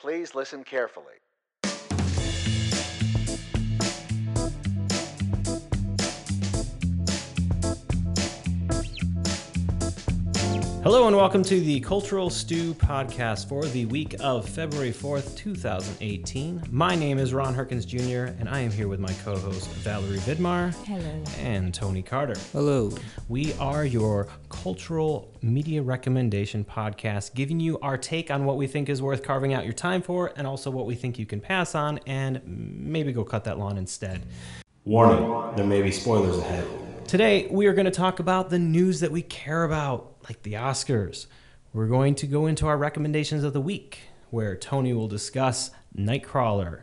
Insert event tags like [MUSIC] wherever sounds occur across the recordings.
Please listen carefully. Hello and welcome to the Cultural Stew podcast for the week of February 4th, 2018. My name is Ron Herkins Jr., and I am here with my co host Valerie Vidmar. Hello. And Tony Carter. Hello. We are your cultural media recommendation podcast, giving you our take on what we think is worth carving out your time for, and also what we think you can pass on and maybe go cut that lawn instead. Warning, there may be spoilers ahead. Today, we are going to talk about the news that we care about, like the Oscars. We're going to go into our recommendations of the week, where Tony will discuss Nightcrawler.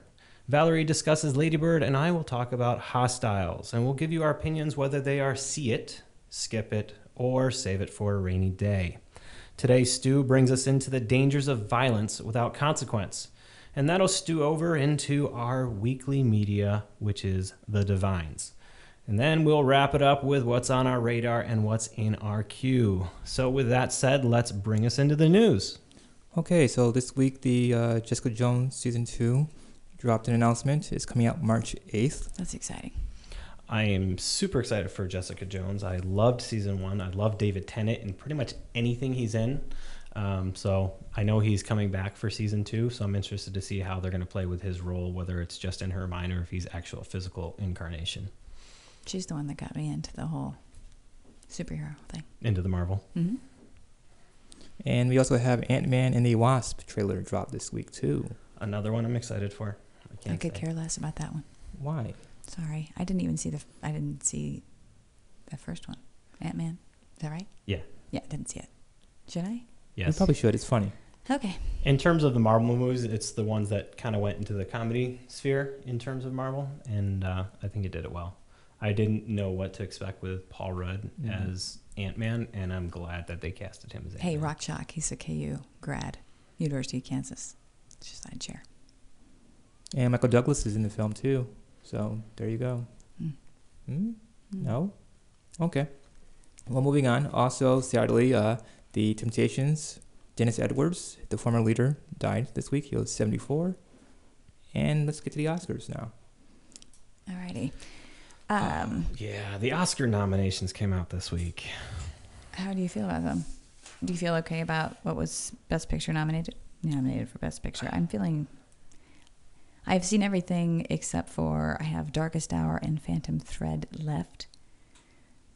Valerie discusses Lady Bird, and I will talk about Hostiles, and we'll give you our opinions whether they are see it, skip it, or save it for a rainy day. Today, Stew brings us into the dangers of violence without consequence, and that'll stew over into our weekly media, which is The Divines. And then we'll wrap it up with what's on our radar and what's in our queue. So, with that said, let's bring us into the news. Okay, so this week the uh, Jessica Jones season two dropped an announcement. It's coming out March eighth. That's exciting. I am super excited for Jessica Jones. I loved season one. I love David Tennant and pretty much anything he's in. Um, so I know he's coming back for season two. So I'm interested to see how they're going to play with his role, whether it's just in her mind or if he's actual physical incarnation She's the one that got me into the whole superhero thing. into the Marvel. hmm And we also have Ant Man and the Wasp trailer dropped this week too. Another one I'm excited for. I, I can't could say. care less about that one. Why? Sorry, I didn't even see the. I didn't see the first one. Ant Man. Is that right? Yeah. Yeah, didn't see it. Should I? Yes. You probably should. It's funny. Okay. In terms of the Marvel movies, it's the ones that kind of went into the comedy sphere in terms of Marvel, and uh, I think it did it well. I didn't know what to expect with Paul Rudd Mhm. as Ant Man, and I'm glad that they casted him as Ant Man. Hey, Rock Chalk. He's a KU grad, University of Kansas. Just side chair. And Michael Douglas is in the film too. So there you go. Mm. Hmm? Mm. No. Okay. Well, moving on. Also, sadly, uh, the Temptations, Dennis Edwards, the former leader, died this week. He was 74. And let's get to the Oscars now. Alrighty. Um, Yeah, the Oscar nominations came out this week. how do you feel about them? Do you feel okay about what was Best Picture nominated? Nominated for Best Picture. I'm feeling. I've seen everything except for I have Darkest Hour and Phantom Thread left.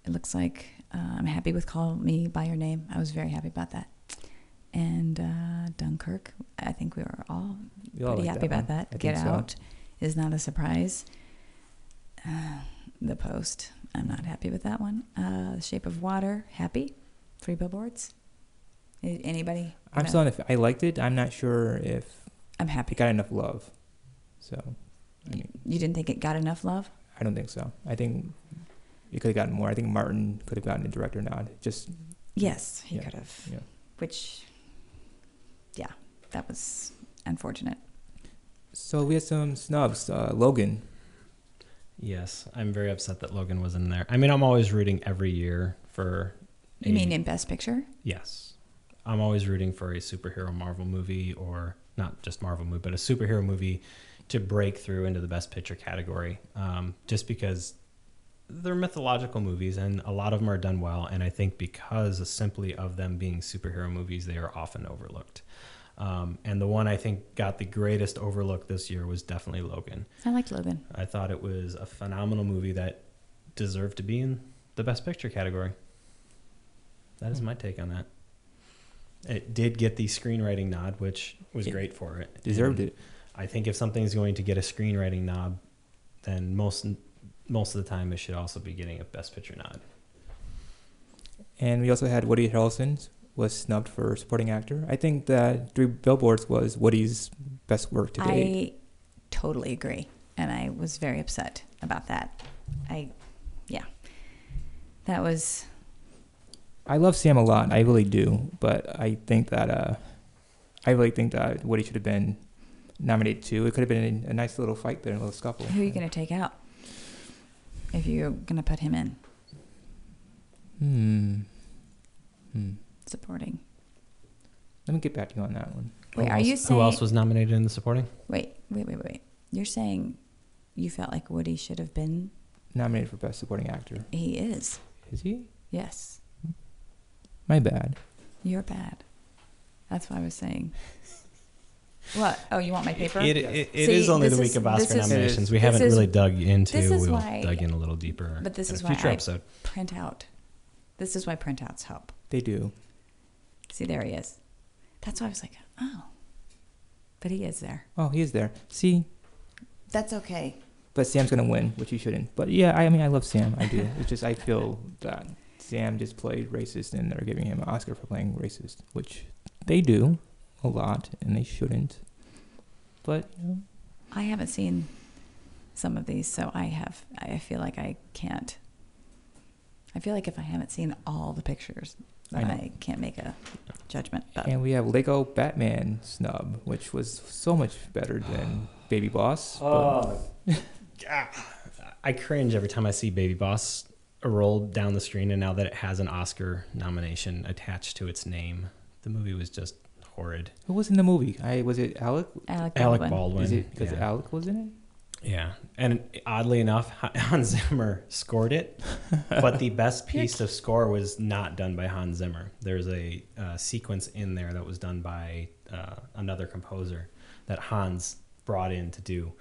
It looks like uh, I'm happy with Call Me by Your Name. I was very happy about that. And uh, Dunkirk. I think we were all all pretty like happy that about one. that. I Get think so. Out is not a surprise. Uh, the Post. I'm not happy with that one. Uh, Shape of Water. Happy. Three billboards. Anybody? I'm No. still, if I liked it, I'm not sure if I'm happy. it got enough love. So, I mean, You didn't think it got enough love? I don't think so. I think it could have gotten more. I think Martin could have gotten a director nod. Just Yes, he Yeah, could have. yeah. Which, yeah, that was unfortunate. so we had some snubs. Uh, Logan. Yes, I'm very upset that Logan was in there. I mean, I'm always rooting every year for. You a- mean in Best Picture? Yes. I'm always rooting for a superhero Marvel movie or not just Marvel movie, but a superhero movie to break through into the best picture category. Um, just because they're mythological movies and a lot of them are done well. And I think because simply of them being superhero movies, they are often overlooked. Um, and the one I think got the greatest overlook this year was definitely Logan. I liked Logan. I thought it was a phenomenal movie that deserved to be in the Best Picture category. That is my take on that. It did get the screenwriting nod, which was It great for it. Deserved And it. I think if something's going to get a screenwriting nod, then most most of the time it should also be getting a Best Picture nod. And we also had Woody Harrelson was snubbed for supporting actor. I think that Three Billboards was Woody's best work to date. I totally agree, and I was very upset about that. I, yeah, that was I love Sam a lot. I really do. But I think that uh, I really think that Woody should have been nominated too. It could have been a, a nice little fight there, a little scuffle. who are you going to take out if you're going to put him in Hmm. Hmm. Supporting. Let me get back to you on that one. Wait, Who are you else- saying? Who else was nominated in the supporting? Wait, wait, wait, wait. You're saying you felt like Woody should have been? Nominated for best supporting actor. He is. Is he? Yes, My bad. you're bad. That's what I was saying. What? Oh, you want my paper? It, it, it See, is only the week is- of this Oscar is- nominations. We haven't is- really dug into. this is we'll why- dug in a little deeper. But this in is a why future I- episode. Print out. This is why printouts help. They do. See, there he is. That's why I was like, oh. But he is there. Oh, he is there. See, That's okay. but Sam's gonna win, which he shouldn't. But yeah, I, I mean, I love Sam. I do. [LAUGHS] it's just I feel that Sam just played racist, and they're giving him an Oscar for playing racist, which they do a lot, and they shouldn't. But you know, I haven't seen some of these, so I have. I feel like I can't. I feel like if I haven't seen all the pictures, I. I, can't make a judgment. But and we have Lego Batman snub, which was so much better than Baby Boss. Oh, but- Oh, I cringe every time I see Baby Boss roll down the screen, and now that it has an Oscar nomination attached to its name, the movie was just horrid. who was in the movie? I was it Alec? Alec Alec Baldwin. Baldwin. Is it because yeah. Alec was in it? Yeah, and oddly enough, [LAUGHS] Hans Zimmer scored it, but the best [LAUGHS] piece of score was not done by Hans Zimmer. There's a uh, sequence in there that was done by uh, another composer that Hans brought in to do,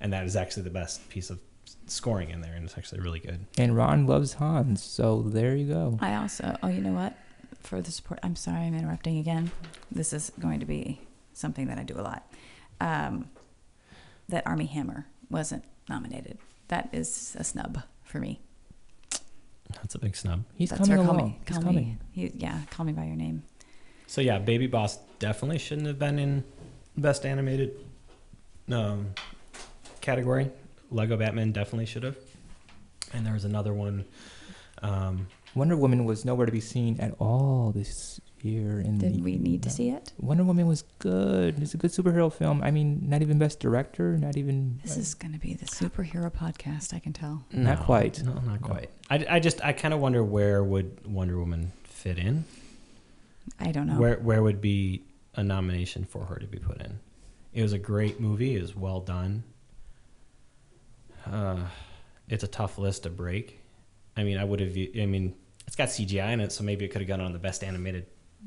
and that is actually the best piece of scoring in there, and it's actually really good. And Ron loves Hans, so there you go. I also. Oh, you know what? For the support. I'm sorry, I'm interrupting again. This is going to be something that I do a lot. Um, that Armie Hammer wasn't nominated. That is a snub for me. That's a big snub. He's That's coming her, call along. Me, He's call coming. Me. He, yeah, call me by your name. So yeah, Baby Boss definitely shouldn't have been in best animated um, category. Lego Batman definitely should have. And there was another one. Um, Wonder Woman was nowhere to be seen at all this year. In Did the, we need to see it? Wonder Woman was good. It's a good superhero film. I mean, not even best director, not even. This is going to be the superhero podcast. I can tell. Not quite. No, not No. quite. I, I just I kind of wonder where would Wonder Woman fit in. I don't know. Where where would be a nomination for her to be put in? It was a great movie. It was well done. Uh, it's a tough list to break. I mean, I would have. I mean, it's got CGI in it, so maybe it could have gone on the best animated.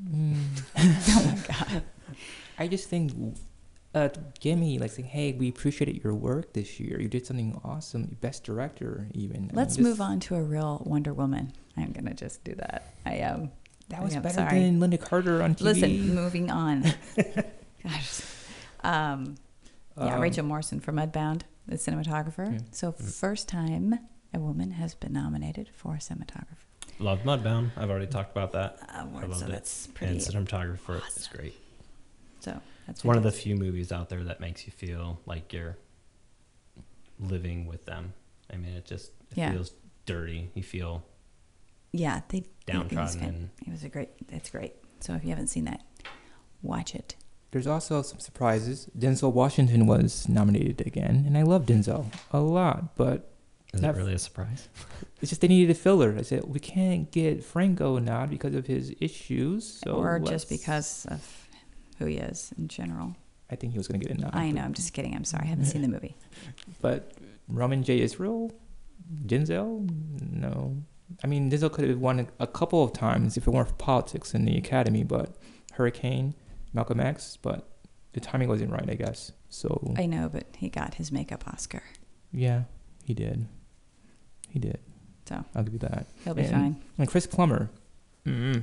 Mm. [LAUGHS] oh my god. I just think, uh, Gimme like saying, "Hey, we appreciated your work this year. You did something awesome. Best director, even." I mean, Let's just- move on to a real Wonder Woman. I'm going to just do that. I am. Um, That was I'm better sorry. than Lynda Carter on TV. Listen, moving on. [LAUGHS] [LAUGHS] Gosh. Um, yeah, Um, Rachel Morrison from Mudbound, the cinematographer. Yeah. So first time a woman has been nominated for cinematographer Loved Mudbound. I've already talked about that. Uh, award. loved So it. that's pretty. and cinematographer for it is great. So that's one of the few movies out there that makes you feel like you're living with them. I mean, it just it Yeah. feels dirty. You feel Yeah, they. It was, and it was a great. It's great. So if you haven't seen that, watch it. There's also some surprises. Denzel Washington was nominated again, and I love Denzel a lot, but is That- really a surprise? it's just they needed a filler. I said we can't get Franco a nod because of his issues, so or let's- just because of who he is in general. I think he was going to get a nod. I but- know. I'm just kidding. I'm sorry. I haven't seen the movie. [LAUGHS] But Roman J. Israel, Denzel, no. I mean, Denzel could have won a couple of times if it weren't for politics in the Academy, but Hurricane, Malcolm X, but the timing wasn't right, I guess. So I know, but he got his makeup Oscar, yeah, he did. He did. so I'll give you that. he'll be And- fine. And Chris Plummer, Mm-hmm.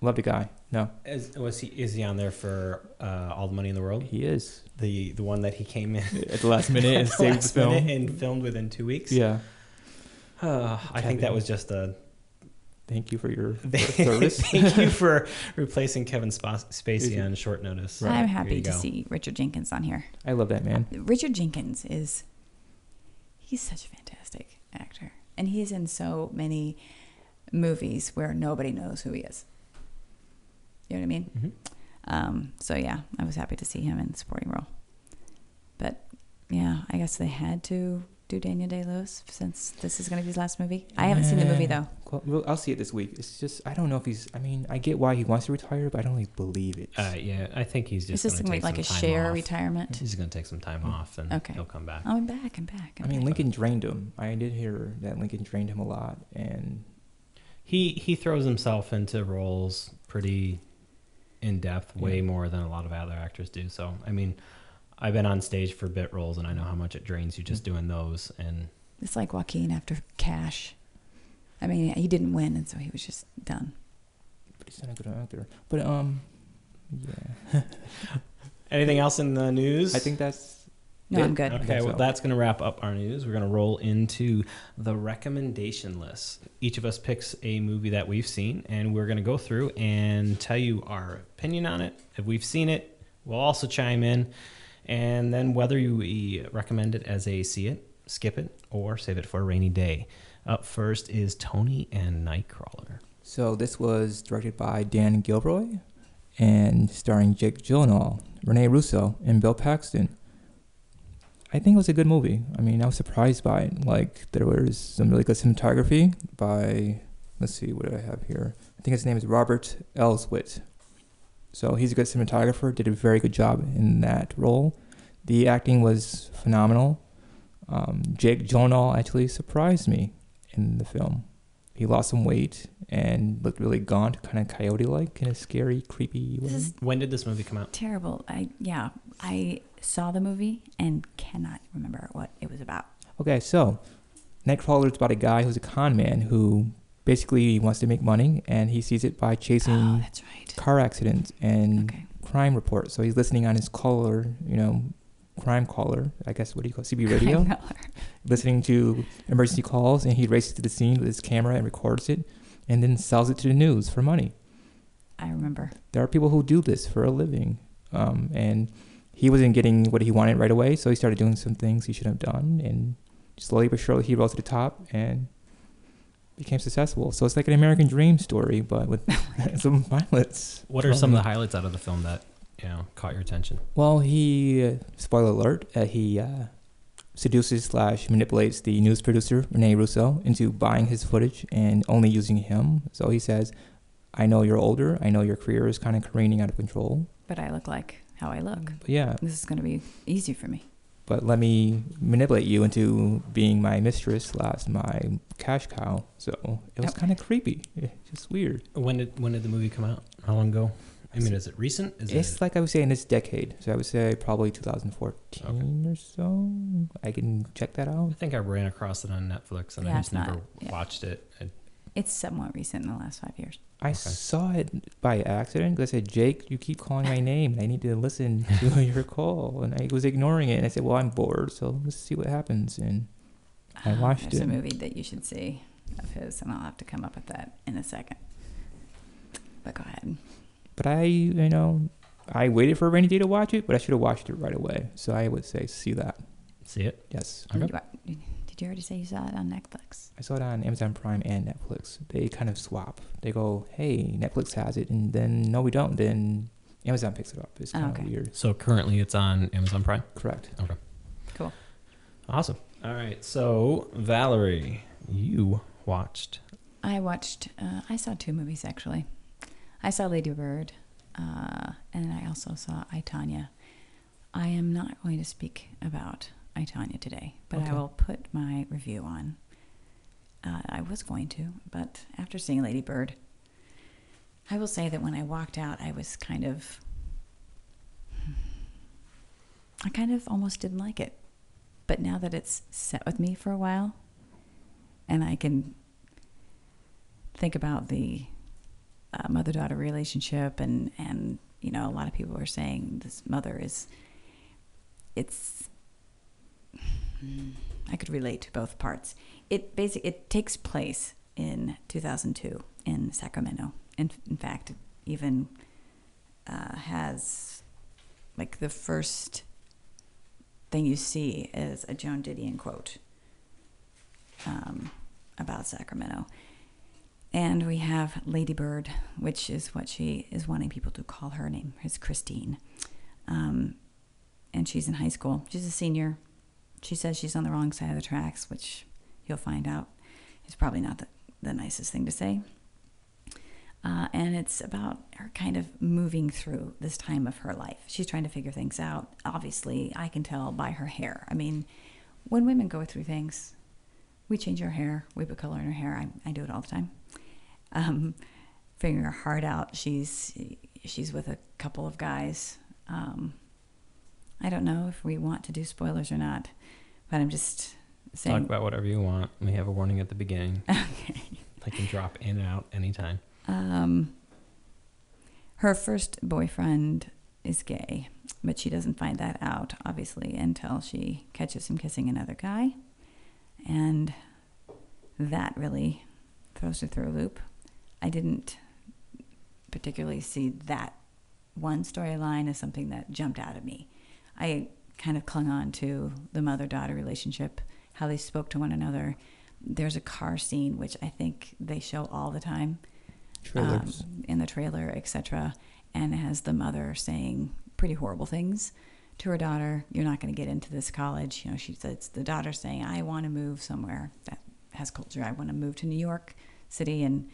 love the guy. No, Is, was he is he on there for uh, all the money in the world? he is The the one that he came in at the last minute and [LAUGHS] saved the film. and filmed within two weeks. Yeah, Uh, [SIGHS] I think that was just a Thank you for your, your [LAUGHS] Thank service. [LAUGHS] thank you for replacing Kevin Spa- Spacey on short notice. Right. I'm happy to go. see Richard Jenkins on here. I love that man. Richard Jenkins is he's such a fantastic actor. And he's in so many movies where nobody knows who he is. You know what I mean? Mhm. Um, so yeah, I was happy to see him in the supporting role. But yeah, I guess they had to do Daniel Day Lewis since this is going to be his last movie. I haven't seen the movie though. Well, well, I'll see it this week. It's just I don't know if he's. I mean, I get why he wants to retire, but I don't really believe it. Uh, yeah, I think he's just. Is just this going to take be like a some time share off. retirement? He's going to take some time off and Okay. he'll come back. Oh, I'm back. I'm back. I'm I mean, back. Lincoln drained him. I did hear that Lincoln drained him a lot, and He he throws himself into roles pretty in depth, way Yeah. more than a lot of other actors do. So I mean, I've been on stage for bit roles, and I know how much it drains you just doing those. And It's like Joaquin after Cash. I mean, he didn't win, and so he was just done. but he's not a good actor. But um, yeah, [LAUGHS] anything else in the news? I think that's No, Yeah. I'm good. Okay, think well, so. that's going to wrap up our news. We're going to roll into the recommendation list. Each of us picks a movie that we've seen, and we're going to go through and tell you our opinion on it. If we've seen it, we'll also chime in, and then whether you recommend it as a see it, skip it, or save it for a rainy day. Up first is Tony and Nightcrawler. So this was directed by Dan Gilroy and starring Jake Gyllenhaal, Rene Russo, and Bill Paxton. I think it was a good movie. I mean, I was surprised by it. Like there was some really good cinematography by let's see, what do I have here? I think his name is Robert Elswit. So he's a good cinematographer, did a very good job in that role. The acting was phenomenal. Um, Jake Gyllenhaal actually surprised me in the film. He lost some weight and looked really gaunt, kind of coyote-like, in a scary, creepy way. This is When did this movie come out? terrible. I yeah, I saw the movie and cannot remember what it was about. Okay, so Nightcrawler is about a guy who's a con man who basically he wants to make money, and he sees it by Oh, chasing that's right. car accidents and Okay. crime reports. So he's listening on his caller, you know, crime caller, I guess what do you call it? CB radio, listening to emergency calls, and he races to the scene with his camera and records it, and then sells it to the news for money. I remember. there are people who do this for a living. Um, and he wasn't getting what he wanted right away, so he started doing some things he shouldn't have done. And slowly but surely, he rose to the top and became successful. So it's like an American Dream story, but with [LAUGHS] [LAUGHS] some violence. What are some of the highlights out of the film that you know caught your attention? Well, he, uh, spoiler alert, uh, he uh, seduces slash manipulates the news producer, Rene Russo, into buying his footage and only using him. So he says, I know you're older. I know your career is kind of careening out of control. But I look like how I look. But yeah, This is going to be easy for me. But let me manipulate you into being my mistress slash my cash cow. So it was Yep. kind of creepy. Yeah, just weird. When did when did the movie come out? How long ago? I mean, is it recent? Is it's it like I would say in this decade. So I would say probably 2014 or so. I can check that out. I think I ran across it on Netflix and I Yeah, just it's not- never yeah. watched it. I, It's somewhat recent in the last five years. I Okay. saw it by accident because I said, Jake, you keep calling my name and I need to listen to [LAUGHS] your call. And I was ignoring it. And I said, well, I'm bored. So let's see what happens. And I Ah, watched There's it. a movie that you should see of his, and I'll have to come up with that in a second. But go ahead. But I, you know, I waited for a rainy day to watch it, but I should have watched it right away. So I would say see that. see it. Yes. Okay. Did you- already say you saw it on Netflix? I saw it on Amazon Prime and Netflix. They kind of swap. They go, hey, Netflix has it, and then no, we don't. Then Amazon picks it up. It's Oh, kind of weird. So currently it's on Amazon Prime. Correct. Okay. Cool. Awesome. All right. So Valerie, you watched. I watched. Uh, I saw two movies actually. I saw Lady Bird, uh, and I also saw I Tonya. I am not going to speak about I Tonya today, but Okay. I will put my review on. Uh, I was going to, but after seeing Lady Bird, I will say that when I walked out, I was kind of. I kind of almost didn't like it. But now that it's set with me for a while, and I can think about the uh, mother daughter relationship and and you know a lot of people are saying this mother is it's I could relate to both parts. It basically it takes place in 2002 in Sacramento. In, in fact, it even uh, has like the first thing you see is a Joan Didion quote um, about Sacramento. And we have Lady Bird, which is what she is wanting people to call her name, is Christine. Um, and she's in high school. She's a senior. She says she's on the wrong side of the tracks, which you'll find out is probably not the, the nicest thing to say. Uh, and it's about her kind of moving through this time of her life. She's trying to figure things out. Obviously, I can tell by her hair. I mean, when women go through things, we change our hair, we put color in our hair. I, I do it all the time. Um, figuring her heart out. She's she's with a couple of guys. Um, I don't know if we want to do spoilers or not, but I'm just saying. Talk about whatever you want. We have a warning at the beginning. [LAUGHS] Okay. I can drop in and out anytime. Um, her first boyfriend is gay, but she doesn't find that out, obviously, until she catches him kissing another guy. And that really throws her through a loop. I didn't particularly see that one storyline as something that jumped out at me. I kind of clung on to the mother daughter relationship, how they spoke to one another. There's a car scene, which I think they show all the time um, in the trailer, etc., and it has the mother saying pretty horrible things to her daughter. You're not going to get into this college. You know, she says the daughter saying, "I want to move somewhere that has culture. I want to move to New York City." And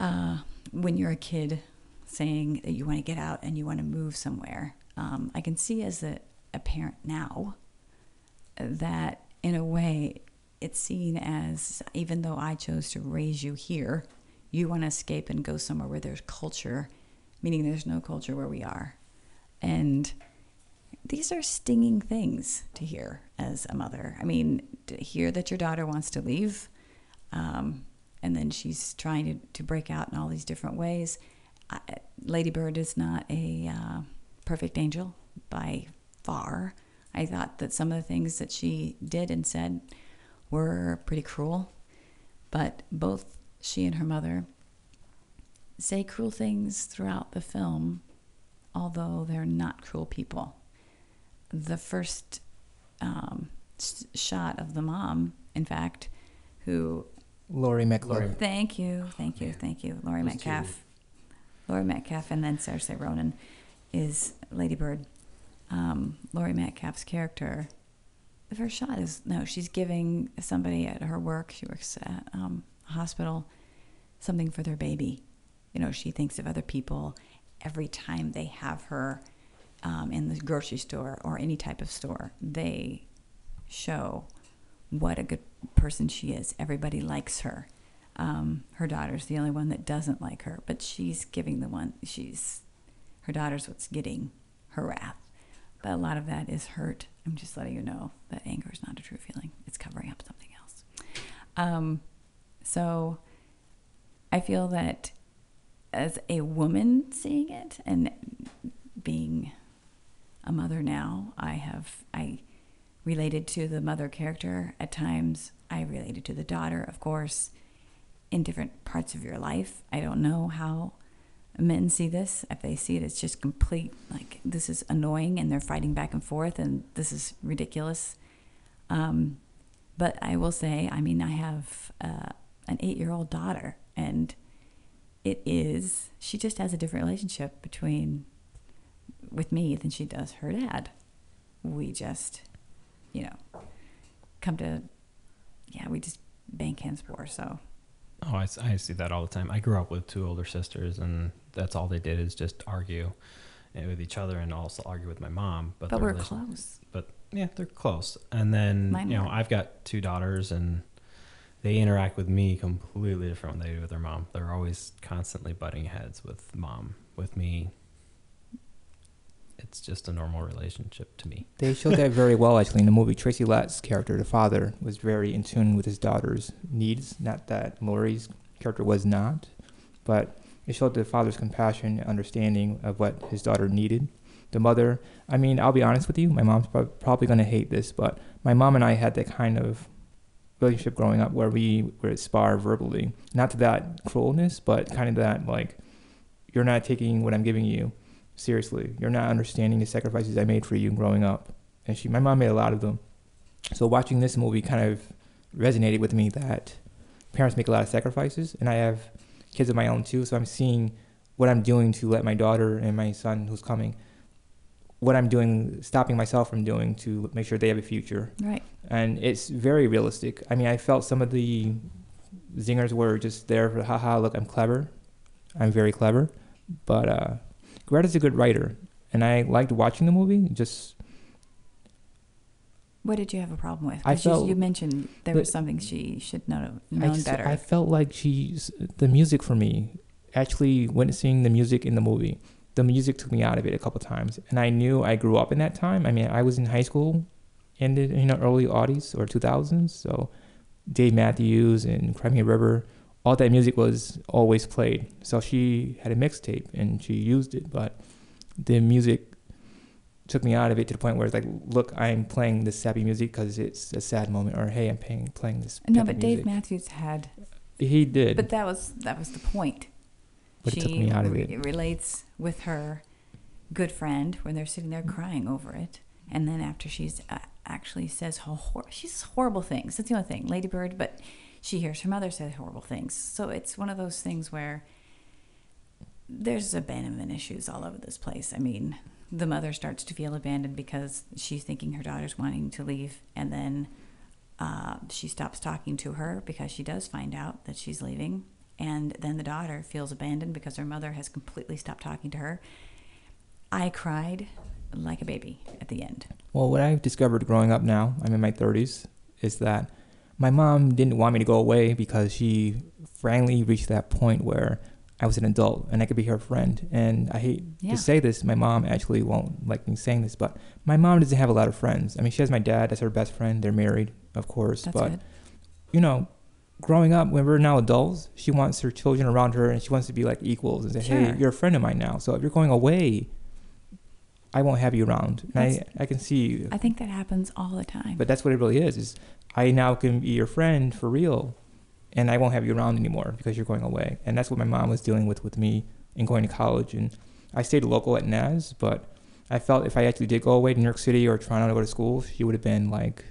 uh, when you're a kid saying that you want to get out and you want to move somewhere, um, I can see as a, a parent now that in a way it's seen as even though I chose to raise you here, you want to escape and go somewhere where there's culture, meaning there's no culture where we are. And these are stinging things to hear as a mother. I mean, to hear that your daughter wants to leave, um, and then she's trying to, to break out in all these different ways. I, Lady Bird is not a uh, perfect angel by far. I thought that some of the things that she did and said were pretty cruel, but both she and her mother say cruel things throughout the film, although they're not cruel people. The first um, s- shot of the mom, in fact, who Laurie McLaurin. Thank you, thank you, thank you, Laurie Those Metcalf. Laurie Metcalf, and then Saoirse Ronan is Lady Bird. Um, Laurie Metcalf's character, the first shot is no, she's giving somebody at her work. She works at um, a hospital something for their baby. You know, she thinks of other people every time they have her um, in the grocery store or any type of store. They show what a good person she is. Everybody likes her. Um, her daughter's the only one that doesn't like her, but she's giving the one. She's her daughter's what's getting her wrath. But a lot of that is hurt. I'm just letting you know that anger is not a true feeling. It's covering up something else. Um, so I feel that as a woman seeing it and being a mother now, I have I related to the mother character at times. I related to the daughter, of course, in different parts of your life. I don't know how men see this. If they see it, it's just complete like this is annoying and they're fighting back and forth and this is ridiculous. Um, but I will say, I mean, I have uh, an eight year old daughter and it is, she just has a different relationship between with me than she does her dad. We just, you know, come to, yeah, we just bank hands for. So Oh, I, I see that all the time. I grew up with two older sisters, and that's all they did is just argue eh, with each other and also argue with my mom. But, but we're relation- close. But yeah, they're close. And then Mine you know. I've got two daughters, and they interact with me completely different than they do with their mom. They're always constantly butting heads with mom. With me, it's just a normal relationship to me. They showed that very well, actually, in the movie. Tracy Letts' character, the father, was very in tune with his daughter's needs. Not that Laurie's character was not, but it showed the father's compassion and understanding of what his daughter needed. The mother, I mean, I'll be honest with you, my mom's probably going to hate this, but my mom and I had that kind of relationship growing up where we were spar verbally, not to that cruelness, but kind of that like, you're not taking what I'm giving you seriously. You're not understanding the sacrifices I made for you growing up. And she, my mom made a lot of them. So watching this movie kind of resonated with me that parents make a lot of sacrifices, and I have kids of my own too. So I'm seeing what I'm doing to let my daughter and my son who's coming, what I'm doing, stopping myself from doing to make sure they have a future. Right. And it's very realistic. I mean, I felt some of the zingers were just there for haha, look, I'm clever. I'm very clever. But uh, Greta's a good writer, and I liked watching the movie. Just What did you have a problem with? I you, felt you mentioned there was something she should know I, known just- better. I felt like she's the music for me. Actually, witnessing the music in the movie, the music took me out of it a couple times, and I knew I grew up in that time. I mean, I was in high school, in the you know early '80s or 2000s, so Dave Matthews and Cry Me a River, all that music was always played. So she had a mixtape and she used it, but the music took me out of it to the point where it's like, look, I'm playing this sappy music because it's a sad moment, or hey, I'm playing playing this. no, but Dave music. Matthews had. He did. But that was that was the point. But she it took me out of re- it. relates with her good friend when they're sitting there crying over it, and then after she's uh, actually says hor- she says horrible things. That's the only thing, Lady Bird. But she hears her mother say horrible things. So it's one of those things where there's abandonment issues all over this place. I mean, the mother starts to feel abandoned because she's thinking her daughter's wanting to leave, and then uh, she stops talking to her because she does find out that she's leaving. And then the daughter feels abandoned because her mother has completely stopped talking to her. I cried like a baby at the end. Well, what I've discovered growing up now, I'm in my 30s, is that my mom didn't want me to go away because she finally reached that point where I was an adult and I could be her friend. And I hate Yeah. to say this, my mom actually won't like me saying this, but my mom doesn't have a lot of friends. I mean, she has my dad as her best friend. They're married, of course, That's but good. you know, growing up when we're now adults, she wants her children around her and she wants to be like equals and say, Sure. "Hey, you're a friend of mine now. So if you're going away, I won't have you around." And I, I can see, you. I think that happens all the time. but that's what it really is. Is I now can be your friend for real, and I won't have you around anymore because you're going away. And that's what my mom was dealing with with me in going to college. And I stayed local at NAS, but I felt if I actually did go away to New York City or Toronto to go to school, she would have been like,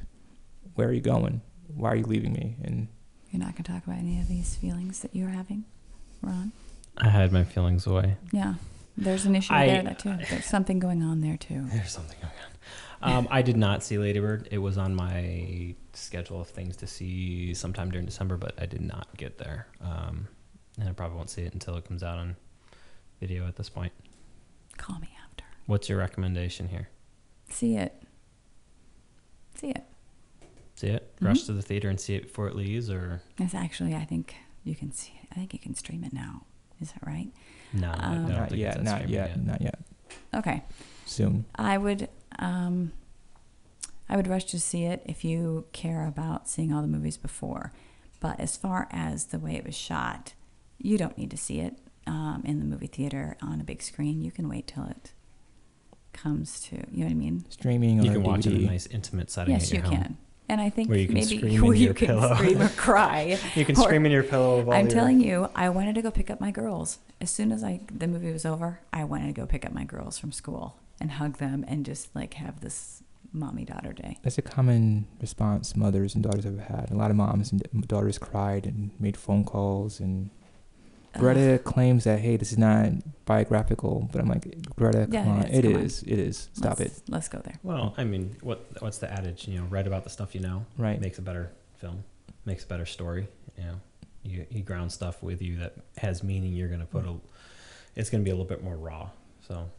"Where are you going? Why are you leaving me?" And You're not going to talk about any of these feelings that you're having, Ron? I had my feelings away. Yeah. There's an issue I- there that too. There's something going on there too. There's something going on. Um, I did not see Ladybird. It was on my schedule of things to see sometime during December, but I did not get there. Um, and I probably won't see it until it comes out on video at this point. Call me after. What's your recommendation here? See it. See it. See it? Mhm. Rush to the theater and see it before it leaves, or It's actually, I think you can see it. I think you can stream it now. Is that right? no? Um, don't not yet, not streaming yet, not yet. Okay. Soon. I would um, I would rush to see it if you care about seeing all the movies before. But as far as the way it was shot, you don't need to see it um, in the movie theater on a big screen. You can wait till it comes to you know what I mean. Streaming You or can watch it in a nice intimate setting. yes, at you home. can. And I think Where you can maybe scream where you can pillow. scream or cry. [LAUGHS] You can Or- scream in your pillow. While I'm you're- telling you, I wanted to go pick up my girls. As soon as I the movie was over, I wanted to go pick up my girls from school and hug them and just like have this mommy daughter day. That's a common response mothers and daughters have had. A lot of moms and daughters cried and made phone calls. And Greta claims that hey, this is not biographical, but I'm like, Greta, Yeah, come on, it is, it come on. is, it is. Stop let's, Let's go there. Well, I mean, what what's the adage? You know, write about the stuff you know. Right. Makes a better film. Makes a better story. You know, you you ground stuff with you that has meaning. You're gonna put a. It's gonna be a little bit more raw. So,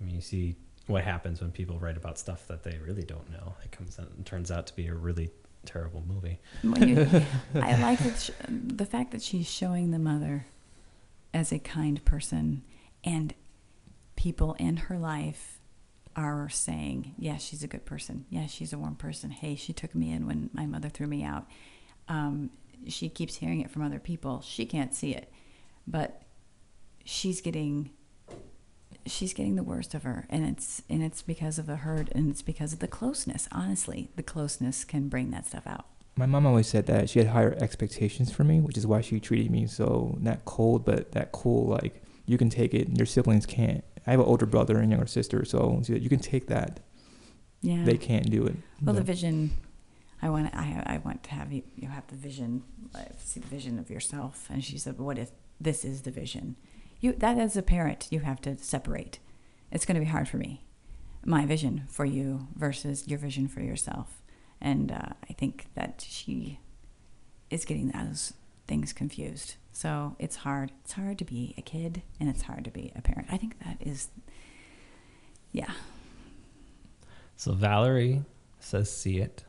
I mean, you see what happens when people write about stuff that they really don't know. It comes out and turns out to be a really terrible movie. You, [LAUGHS] I like sh- the fact that she's showing the mother as a kind person, and people in her life are saying, "Yes, she's a good person. Yes, she's a warm person. Hey, she took me in when my mother threw me out." Um, she keeps hearing it from other people. She can't see it, but she's getting she's getting the worst of her and it's and it's because of the hurt and it's because of the closeness honestly the closeness can bring that stuff out my mom always said that she had higher expectations for me, which is why she treated me so not cold, but that cool. Like you can take it, and your siblings can't. I have an older brother and younger sister, so you can take that. Yeah. They can't do it. Well, the vision, I want, I, I want to have you, you have the vision, see the vision of yourself. And she said, "What if this is the vision?" You, that as a parent, you have to separate. It's going to be hard for me, my vision for you versus your vision for yourself. And uh, I think that she is getting those things confused. So it's hard. It's hard to be a kid, and it's hard to be a parent. I think that is, yeah. So Valerie says see it.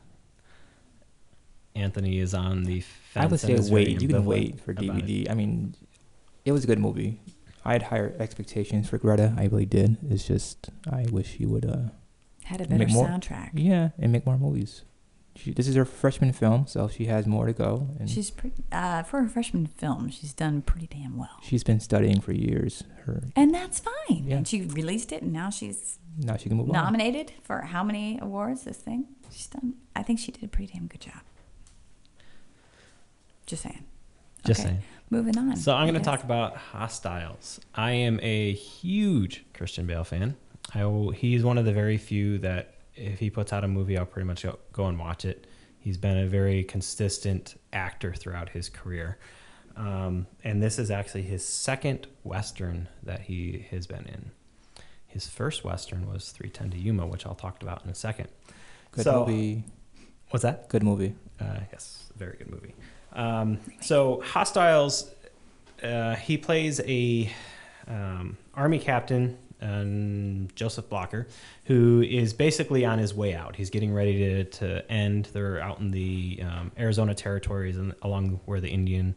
Anthony is on the fence. I would and say wait. You can wait for about it. DVD. I mean, it was a good movie. I had higher expectations for Greta. I really did. It's just I wish she would, uh, Had a Make better more- soundtrack. yeah, and make more movies. She, this is her freshman film, so she has more to go. And She's pretty, uh, for her freshman film, she's done pretty damn well. she's been studying for years. Her And that's fine. Yeah. And she released it, and now she's now she can move on. nominated for how many awards? This thing she's done. I think she did a pretty damn good job. Just saying. Just Okay. saying. Moving on. So I'm going to talk about Hostiles. I am a huge Christian Bale fan. I will, he's one of the very few that if he puts out a movie, I'll pretty much go, go and watch it. He's been a very consistent actor throughout his career. Um, and this is actually his second Western that he has been in. His first Western was 3:10 to Yuma, which I'll talk about in a second. Good So- movie. What's that? Good movie. Uh, yes, very good movie. Um, so Hostiles, uh, he plays a um, army captain, um, Joseph Blocker, who is basically on his way out. He's getting ready to, to end. They're out in the um, Arizona territories and along where the Indian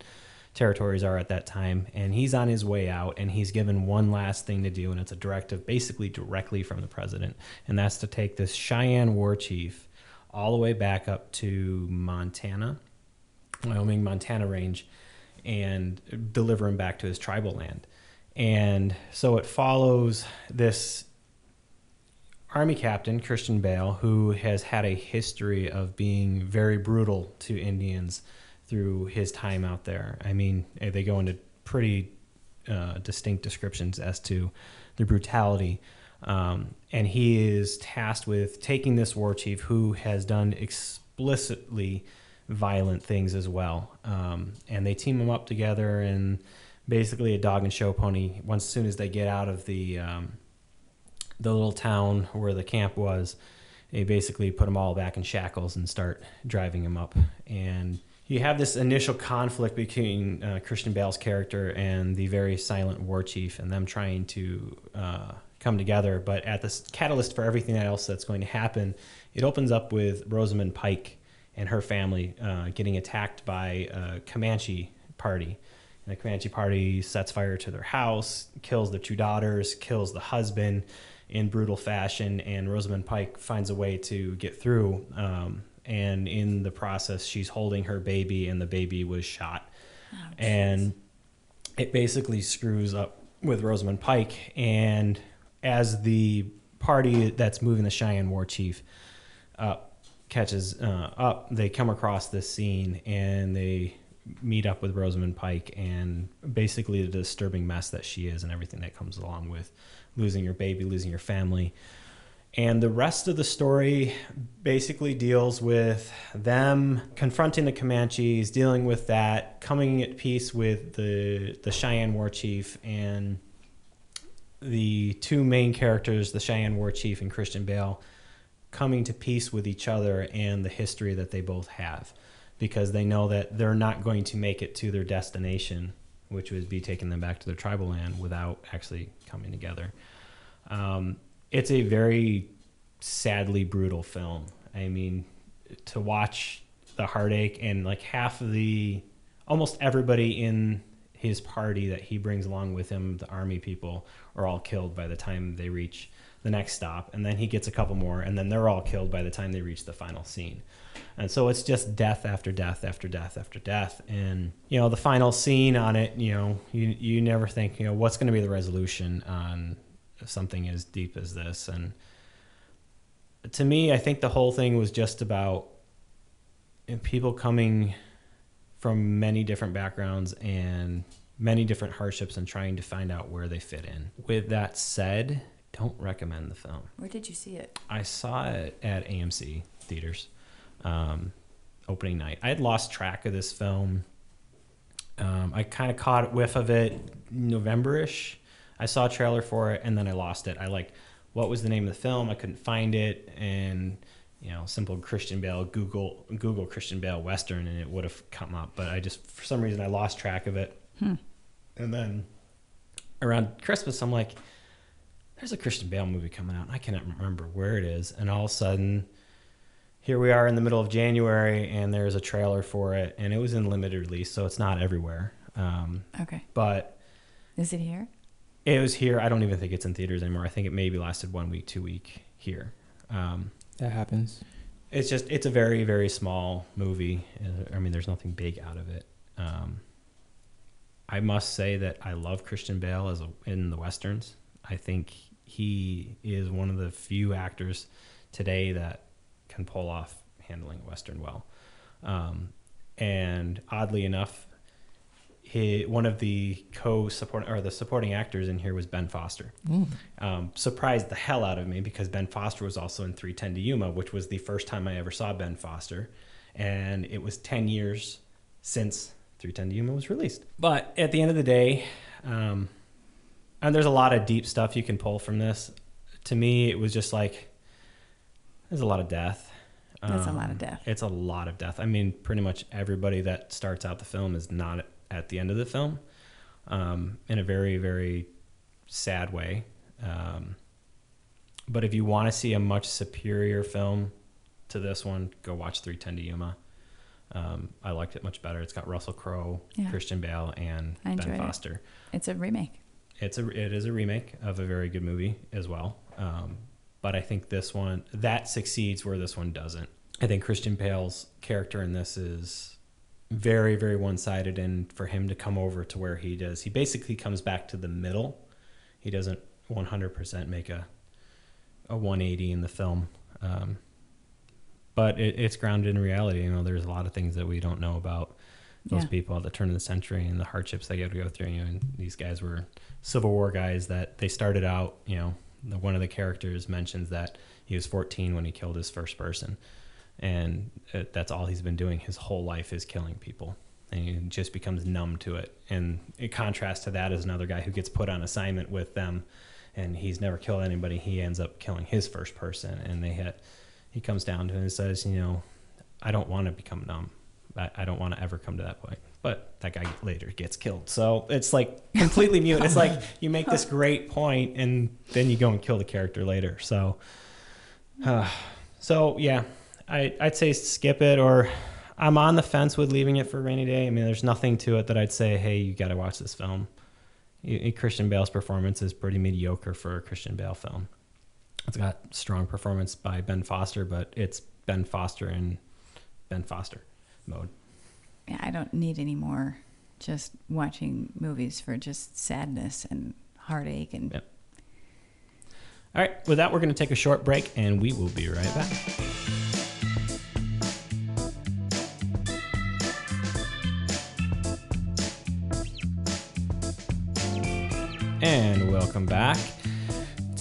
territories are at that time, and he's on his way out. And he's given one last thing to do, and it's a directive, basically directly from the president, and that's to take this Cheyenne war chief all the way back up to Montana, Wyoming, Montana range, and deliver him back to his tribal land. And so it follows this army captain, Christian Bale, who has had a history of being very brutal to Indians through his time out there. I mean, eh, they go into pretty uh, distinct descriptions as to the brutality. Um, and he is tasked with taking this war chief who has done explicitly violent things as well. Um, and they team them up together and basically a dog and show pony. Once soon as they get out of the um, the little town where the camp was, they basically put them all back in shackles and start driving them up. And you have this initial conflict between uh, Christian Bale's character and the very silent war chief, and them trying to uh, come together. But at the catalyst for everything else that's going to happen, it opens up with Rosamund Pike and her family uh, getting attacked by a Comanche party. And the Comanche party sets fire to their house, kills their two daughters, kills the husband in brutal fashion, and Rosamund Pike finds a way to get through. Um, and in the process, she's holding her baby, and the baby was shot. and it basically screws up with Rosamund Pike. And as the party that's moving the Cheyenne War Chief up catches uh, up, they come across this scene and they meet up with Rosamund Pike and basically the disturbing mess that she is and everything that comes along with losing your baby, losing your family. And the rest of the story basically deals with them confronting the Comanches, dealing with that, coming at peace with the the Cheyenne War Chief and the two main characters, the Cheyenne War Chief and Christian Bale, coming to peace with each other and the history that they both have because they know that they're not going to make it to their destination, which would be taking them back to their tribal land without actually coming together. Um, it's a very sadly brutal film. I mean, to watch the heartache and like half of the, almost everybody in his party that he brings along with him, the army people, are all killed by the time they reach the next stop. And then he gets a couple more, and then they're all killed by the time they reach the final scene. And so it's just death after death after death after death. And, you know, the final scene on it, you know, you, you never think, you know, what's going to be the resolution on something as deep as this. And to me, I think the whole thing was just about people coming from many different backgrounds and many different hardships and trying to find out where they fit in. With that said, don't recommend the film. Where did you see it? I saw it at AMC theaters, um, opening night. I had lost track of this film. Um, I kind of caught a whiff of it November-ish. I saw a trailer for it and then I lost it. I like, what was the name of the film? I couldn't find it, and you know, simple Christian Bale Google Google Christian Bale Western, and it would have come up. But I just for some reason I lost track of it. Hmm. And then around Christmas, I'm like, there's a Christian Bale movie coming out. And I cannot remember where it is. And all of a sudden, here we are in the middle of January, and there's a trailer for it, and it was in limited release, so it's not everywhere. Um, Okay. but Is it here? it was here. I don't even think it's in theaters anymore. I think it maybe lasted one week, two week here. Um, That happens. it's just it's a very very small movie. Uh, I mean, there's nothing big out of it. Um, I must say that I love Christian Bale as a, in the westerns. I think he is one of the few actors today that can pull off handling western well. Um, and oddly enough, he, one of the co-supporting or the supporting actors in here was Ben Foster Mm. um, surprised the hell out of me because Ben Foster was also in 3:10 to Yuma, which was the first time I ever saw Ben Foster. And it was 10 years since 3:10 to Yuma was released. But at the end of the day, um, and there's a lot of deep stuff you can pull from this. To me, it was just like, there's a lot of death. That's a lot Um, of death. It's a lot of death. I mean, pretty much everybody that starts out the film is not at the end of the film um, in a very, very sad way. Um, but if you want to see a much superior film to this one, go watch 3:10 to Yuma. Um, I liked it much better. It's got Russell Crowe, Yeah. Christian Bale, and Ben it. Foster. It's a remake. It's a it is a remake of a very good movie as well. Um, but I think this one that succeeds where this one doesn't. I think Christian Bale's character in this is very very one sided, and for him to come over to where he does, he basically comes back to the middle. He doesn't 100% make a a 180 in the film. Um, but it, it's grounded in reality. You know, there's a lot of things that we don't know about those Yeah. people at the turn of the century and the hardships they had to go through. You know, and these guys were Civil War guys that they started out. You know, the, one of the characters mentions that he was 14 when he killed his first person, and uh, that's all he's been doing his whole life is killing people. And he just becomes numb to it. And in contrast to that is another guy who gets put on assignment with them, and he's never killed anybody. He ends up killing his first person, and they hit. He comes down to it and says, you know, I don't want to become numb. I, I don't want to ever come to that point. But that guy later gets killed. So it's like completely mute. It's like [LAUGHS] you make this great point and then you go and kill the character later. So, uh, [SIGHS] so yeah, I, I'd say skip it or I'm on the fence with leaving it for a rainy day. I mean, there's nothing to it that I'd say, hey, you got to watch this film. Christian Bale's performance is pretty mediocre for a Christian Bale film. It's got strong performance by Ben Foster, but it's Ben Foster and Ben Foster mode. Yeah, I don't need any more just watching movies for just sadness and heartache and Yep. All right, with that, we're going to take a short break and we will be right back. And welcome back.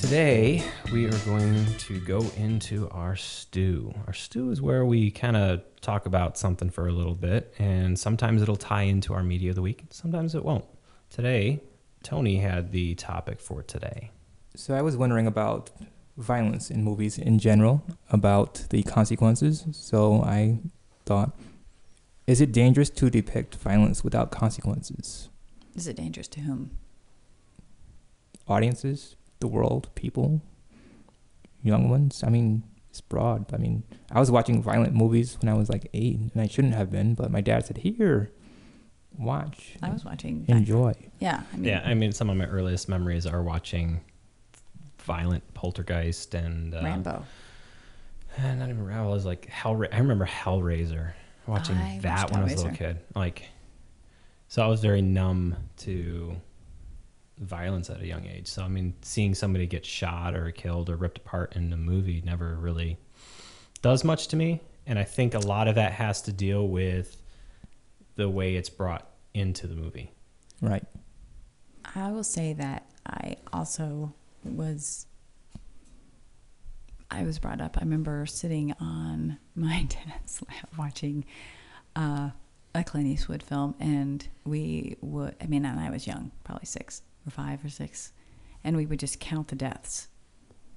Today, we are going to go into our stew. Our stew is where we kind of talk about something for a little bit, and sometimes it'll tie into our media of the week, sometimes it won't. Today, Tony had the topic for today. So I was wondering about violence in movies in general, about the consequences. So I thought, is it dangerous to depict violence without consequences? is it dangerous to whom? Audiences, the world, people, young ones. I mean, it's broad. I mean, I was watching violent movies when I was like eight, and I shouldn't have been, but my dad said, "Here, watch, I was watching. enjoy." Yeah, I mean, Yeah, I mean, some of my earliest memories are watching violent Poltergeist and uh, Rambo. And not even I was like Hell. I remember Hellraiser. Watching I that watched when I was a little kid. Like, so I was very numb to violence at a young age. So I mean, seeing somebody get shot or killed or ripped apart in a movie never really does much to me. and I think a lot of that has to deal with the way it's brought into the movie. Right. I will say that I also was. I was brought up. I remember sitting on my [LAUGHS] dad's lap watching uh, a Clint Eastwood film, and we would. I mean, and I was young, probably six or five or six, and we would just count the deaths.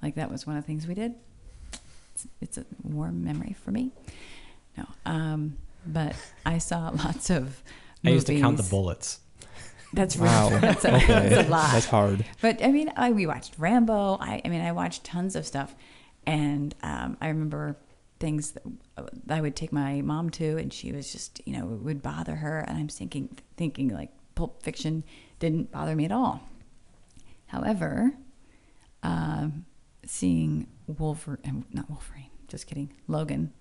Like that was one of the things we did. It's, it's a warm memory for me. No, um, but I saw [LAUGHS] lots of. I used to count the bullets. That's really Wow. [LAUGHS] that's, a, okay. that's a lot. That's hard. But I mean, I, we watched Rambo. I, I mean, I watched tons of stuff, and um, I remember things that I would take my mom to, and she was just, you know, it would bother her, and I'm thinking, thinking like Pulp Fiction didn't bother me at all. However, um, seeing Wolverine, not Wolverine, just kidding, Logan,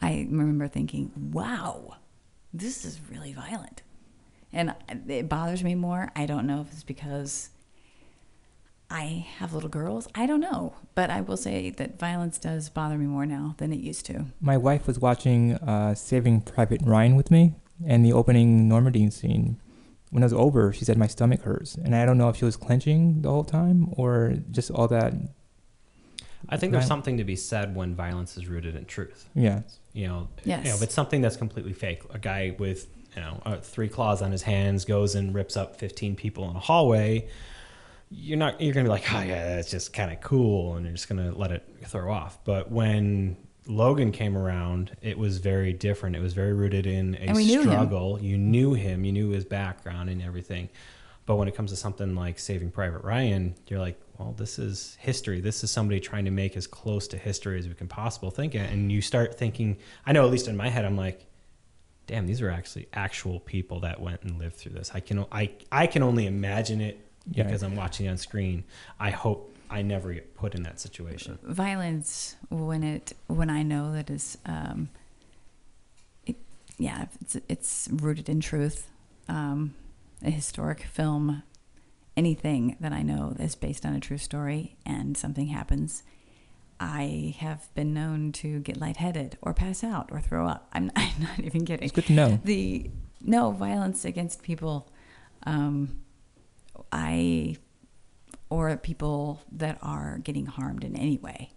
I remember thinking, wow, this is really violent. And it bothers me more. I don't know if it's because I have little girls. I don't know. But I will say that violence does bother me more now than it used to. My wife was watching uh, Saving Private Ryan with me, and the opening Normandy scene. When it was over, she said my stomach hurts, and I don't know if she was clenching the whole time or just all that. I think there's something to be said when violence is rooted in truth. Yeah, You know, Yes. you know, if it's something that's completely fake, a guy with you know uh, three claws on his hands goes and rips up 15 people in a hallway, you're not you're gonna be like, oh yeah, that's just kind of cool, and you're just gonna let it throw off. But when Logan came around, it was very different. It was very rooted in a And we knew him. struggle. You knew him, you knew his background and everything. But when it comes to something like Saving Private Ryan, you're like, well, this is history. This is somebody trying to make as close to history as we can possible think it. And you start thinking, I know at least in my head, I'm like, damn, these are actually actual people that went and lived through this. I can I I can only imagine it Yeah. because I'm watching it on screen. I hope I never get put in that situation. Violence when it when I know that is um, it, yeah, it's it's rooted in truth. Um, a historic film, anything that I know is based on a true story and something happens, I have been known to get lightheaded or pass out or throw up. I'm, [LAUGHS] I'm not even kidding. it's good to know. the no violence against people um i or people that are getting harmed in any way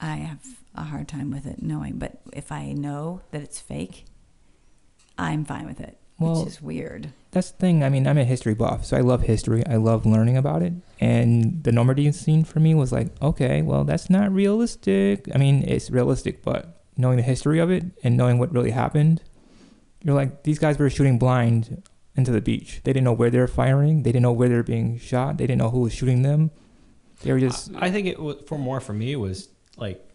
i have a hard time with it knowing but if i know that it's fake i'm fine with it Well- which is weird That's the thing. I mean, I'm a history buff, so I love history. I love learning about it. And the Normandy scene for me was like, okay, well, that's not realistic. I mean, it's realistic, but knowing the history of it and knowing what really happened, you're like, these guys were shooting blind into the beach. They didn't know where they were firing. They didn't know where they were being shot. They didn't know who was shooting them. They were just I think it was for more for me it was like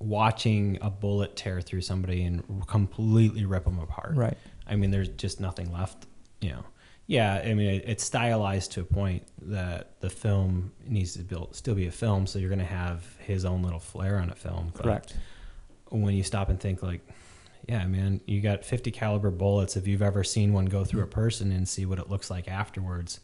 watching a bullet tear through somebody and completely rip them apart. right. I mean, there's just nothing left. You know, yeah. I mean, it, it's stylized to a point that the film needs to build, still be a film. So you're going to have his own little flair on a film. But Correct. When you stop and think, like, yeah, man, you got 50 caliber bullets. If you've ever seen one go through a person and see what it looks like afterwards,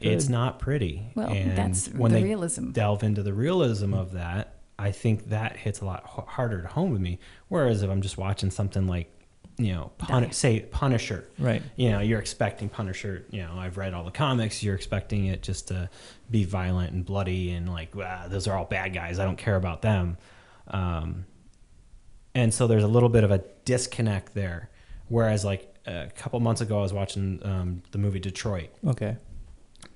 it's not pretty. well and that's when the they realism delve into the realism of that, I think that hits a lot h- harder to home with me. Whereas if I'm just watching something like, you know, Pun- say Punisher, right. you know, you're expecting Punisher. You know, I've read all the comics. You're expecting it just to be violent and bloody and like, those are all bad guys. I don't care about them. Um, and so there's a little bit of a disconnect there. Whereas like a couple months ago, I was watching um, the movie Detroit Okay.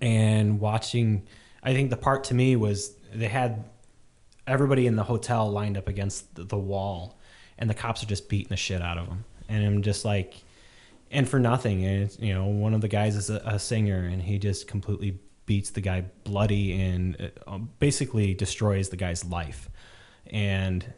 and watching i think the part to me was they had everybody in the hotel lined up against the, wall and the cops are just beating the shit out of them and i'm just like and for nothing and it's, you know one of the guys is a, a singer and he just completely beats the guy bloody and uh, basically destroys the guy's life and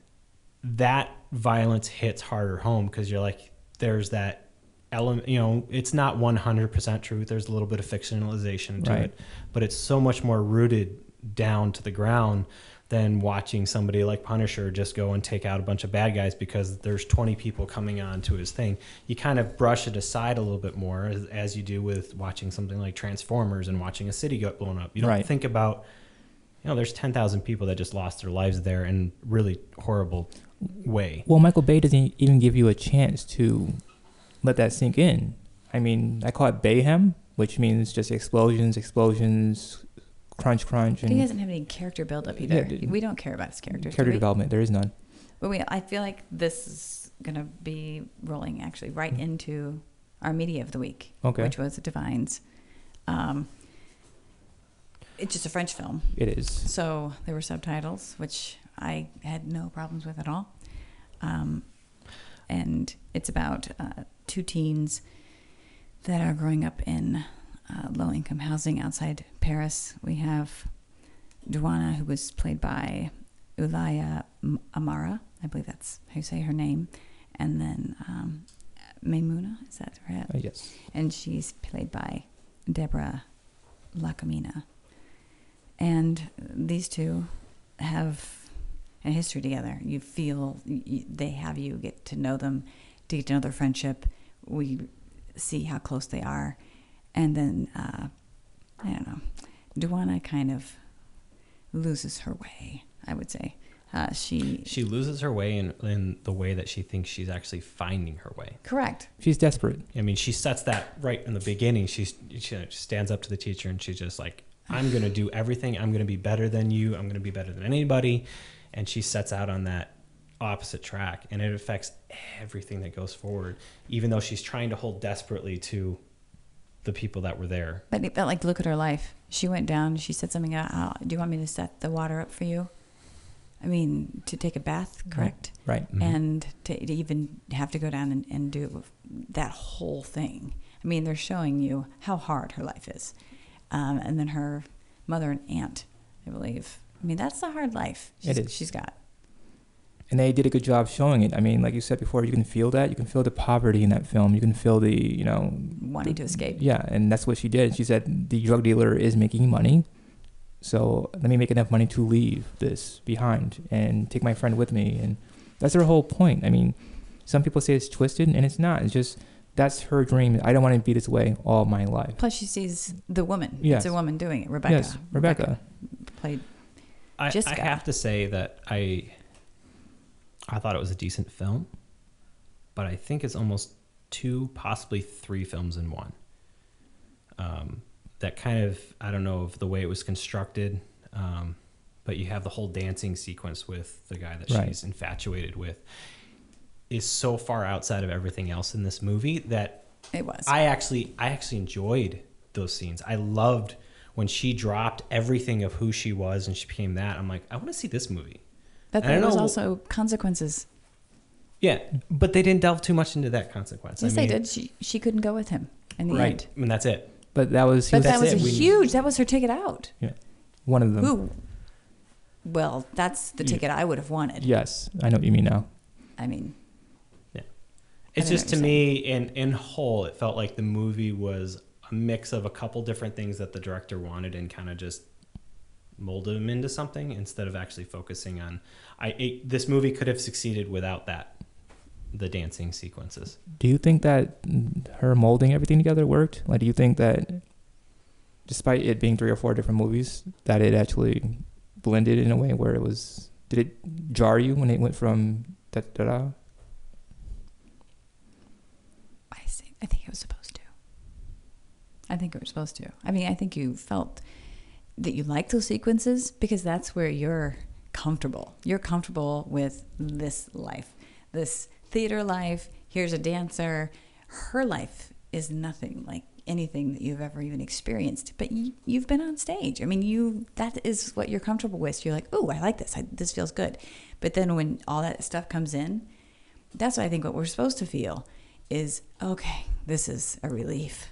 that violence hits harder home because you're like there's that element you know it's not 100% truth there's a little bit of fictionalization to Right. it but it's so much more rooted down to the ground than watching somebody like Punisher just go and take out a bunch of bad guys because there's 20 people coming on to his thing. You kind of brush it aside a little bit more as, as you do with watching something like Transformers and watching a city get blown up. You don't Right. think about, you know, there's 10,000 people that just lost their lives there and really horrible way. Well, Michael Bay doesn't even give you a chance to let that sink in. I mean, I call it Bayhem, which means just explosions, explosions, crunch, crunch, But he doesn't have any character build up Yeah, either. we don't care about his characters. character development. There is none. But we, I feel like this is going to be rolling actually right Mhm. into our media of the week, Okay. which was Divines. Um, it's just a French film, It is. so there were subtitles, which I had no problems with at all. Um, and it's about uh, two teens that are growing up in uh, low income housing outside Paris. We have Duana, who was played by Oulaya Amamra. I believe that's how you say her name. And then um, Maimuna, is that right? Uh, yes. and she's played by Déborah Lukumuena. And these two have a history together. You feel y they have you get to know them, to get to know their friendship. We see how close they are, and then uh, I don't know. Duana kind of loses her way. I would say uh, she She loses her way in, in the way that she thinks she's actually finding her way. correct. She's desperate. I mean, she sets that right in the beginning. She's, she stands up to the teacher and she's just like, I'm going to do everything. I'm going to be better than you. I'm going to be better than anybody. And she sets out on that opposite track and it affects everything that goes forward, even though she's trying to hold desperately to the people that were there. But it felt like look at her life. She went down. She said something. "Oh, do you want me to set the water up for you?" I mean, to take a bath, correct? Right. Mhm. And to, to even have to go down and, and do that whole thing. I mean, they're showing you how hard her life is. Um, and then her mother and aunt, I believe. I mean, that's a hard life she's, It is. she's got. and they did a good job showing it. I mean, like you said before, you can feel that. You can feel the poverty in that film. You can feel the, you know, Wanting to escape. Yeah, and that's what she did. She said the drug dealer is making money, so let me make enough money to leave this behind and take my friend with me. And that's her whole point. I mean, some people say it's twisted, and it's not. It's just that's her dream. I don't want to be this way all my life. Plus, she sees the woman. Yes. It's a woman doing it. Rebecca. Yes, Rebecca. played. I, I have to say that I I thought it was a decent film, but I think it's almost two, possibly three films in one. Um, that kind of I don't know if the way it was constructed, um, but you have the whole dancing sequence with the guy that Right. she's infatuated with is so far outside of everything else in this movie that It was. I actually I actually enjoyed those scenes. I loved when she dropped everything of who she was and she became that. I'm like, I want to see this movie. but I there was know- also consequences. Yeah, but they didn't delve too much into that consequence. Yes, I they did. She she couldn't go with him in the Right, end. I mean that's it. But that was But was that was it. a We- huge. That was her ticket out. Yeah, one of them. Ooh. Well, that's the Yeah. ticket I would have wanted. Yes, I know what you mean now. I mean, yeah. It's I just to you're me, in in whole, it felt like the movie was a mix of a couple different things that the director wanted and kind of just molded them into something instead of actually focusing on. I it, this movie could have succeeded without that, the dancing sequences. Do you think that her molding everything together worked? Like, do you think that, despite it being three or four different movies, that it actually blended in a way where it was? Did it jar you when it went from da da da? I see. I think it was supposed to. I think it was supposed to. I mean, I think you felt that you like those sequences because that's where you're comfortable. You're comfortable with this life, this theater life. Here's a dancer. Her life is nothing like anything that you've ever even experienced. But you, you've been on stage. I mean, you that is what you're comfortable with. you're like, oh, I like this. I, this feels good. But then when all that stuff comes in, that's what I think what we're supposed to feel is okay, this is a relief.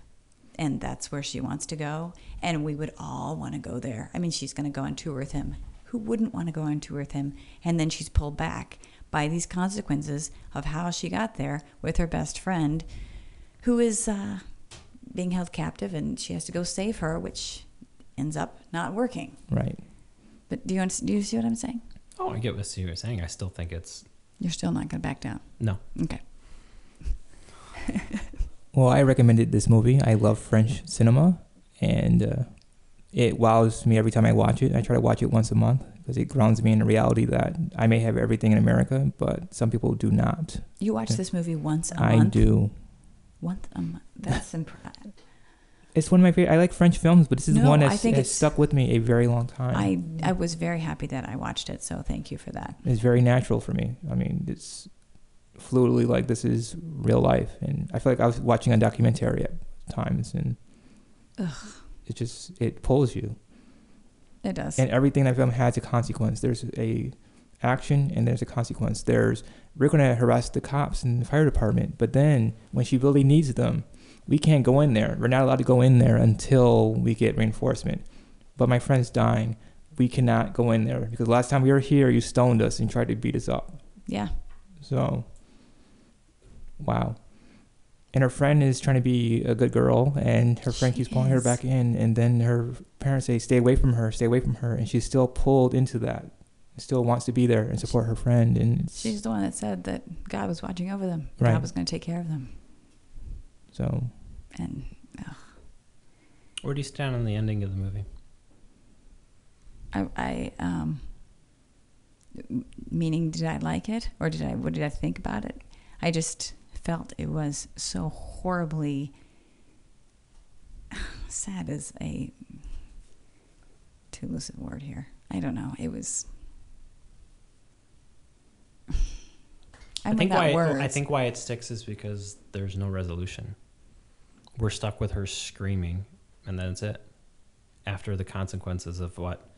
And that's where she wants to go. And we would all want to go there. I mean, she's going to go on tour with him. Who wouldn't want to go on tour with him? And then she's pulled back by these consequences of how she got there with her best friend, who is uh, being held captive, and she has to go save her, which ends up not working. Right. But do you, under- do you see what I'm saying? Oh, I get what you're saying. I still think it's You're still not going to back down. no. Okay. [LAUGHS] Well, I recommended this movie. I love French cinema, and uh, it wows me every time I watch it. I try to watch it once a month because it grounds me in the reality that I may have everything in America, but some people do not. You watch this movie once a I month. I do. Once a month. That's [LAUGHS] impressive. It's one of my favorite. I like French films, but this is No, one I that's has stuck with me a very long time. I I was very happy that I watched it, so thank you for that. it's very natural for me. I mean, it's fluidly like this is real life, and I feel like I was watching a documentary at times, and it just it pulls you. It does. And everything that film has a consequence. There's a action and there's a consequence. There's we're gonna harass the cops and the fire department, but then when she really needs them, we can't go in there. We're not allowed to go in there until we get reinforcement. But my friend's dying. We cannot go in there because last time we were here, you stoned us and tried to beat us up. yeah. So, wow. And her friend is trying to be a good girl, and her friend She keeps pulling her back in. And then her parents say, "Stay away from her, stay away from her," and she's still pulled into that. Still wants to be there and support her friend, and She's the one that said that God was watching over them. Right. God was going to take care of them. so And ugh, Where do you stand on the ending of the movie? I, I um, meaning, did I like it or did I? What did I think about it? I just felt it was so horribly [SIGHS] sad. Is a too a word here. I don't know. It was. [SIGHS] I, I think why it-. I think why it sticks is because there's no resolution. We're stuck with her screaming, and that's it. After the consequences of what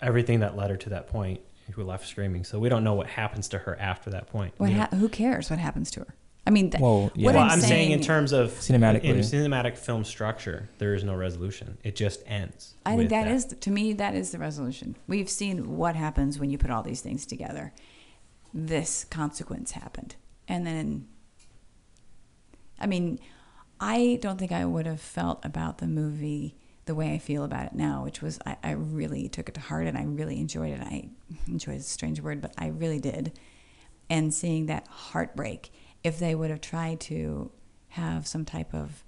everything that led her to that point, who left screaming. So we don't know what happens to her after that point. What ha- who cares what happens to her? I mean, th- well, yeah. What well, I'm I'm, saying, in terms of Cinematically. in cinematic film structure, there is no resolution. It just ends. I think with that is to me that is the resolution. We've seen what happens when you put all these things together. This consequence happened, and then, I mean, I don't think I would have felt about the movie the way I feel about it now, which was I, I really took it to heart and I really enjoyed it. I [LAUGHS] enjoyed is a strange word, but I really did. And seeing that heartbreak, if they would have tried to have some type of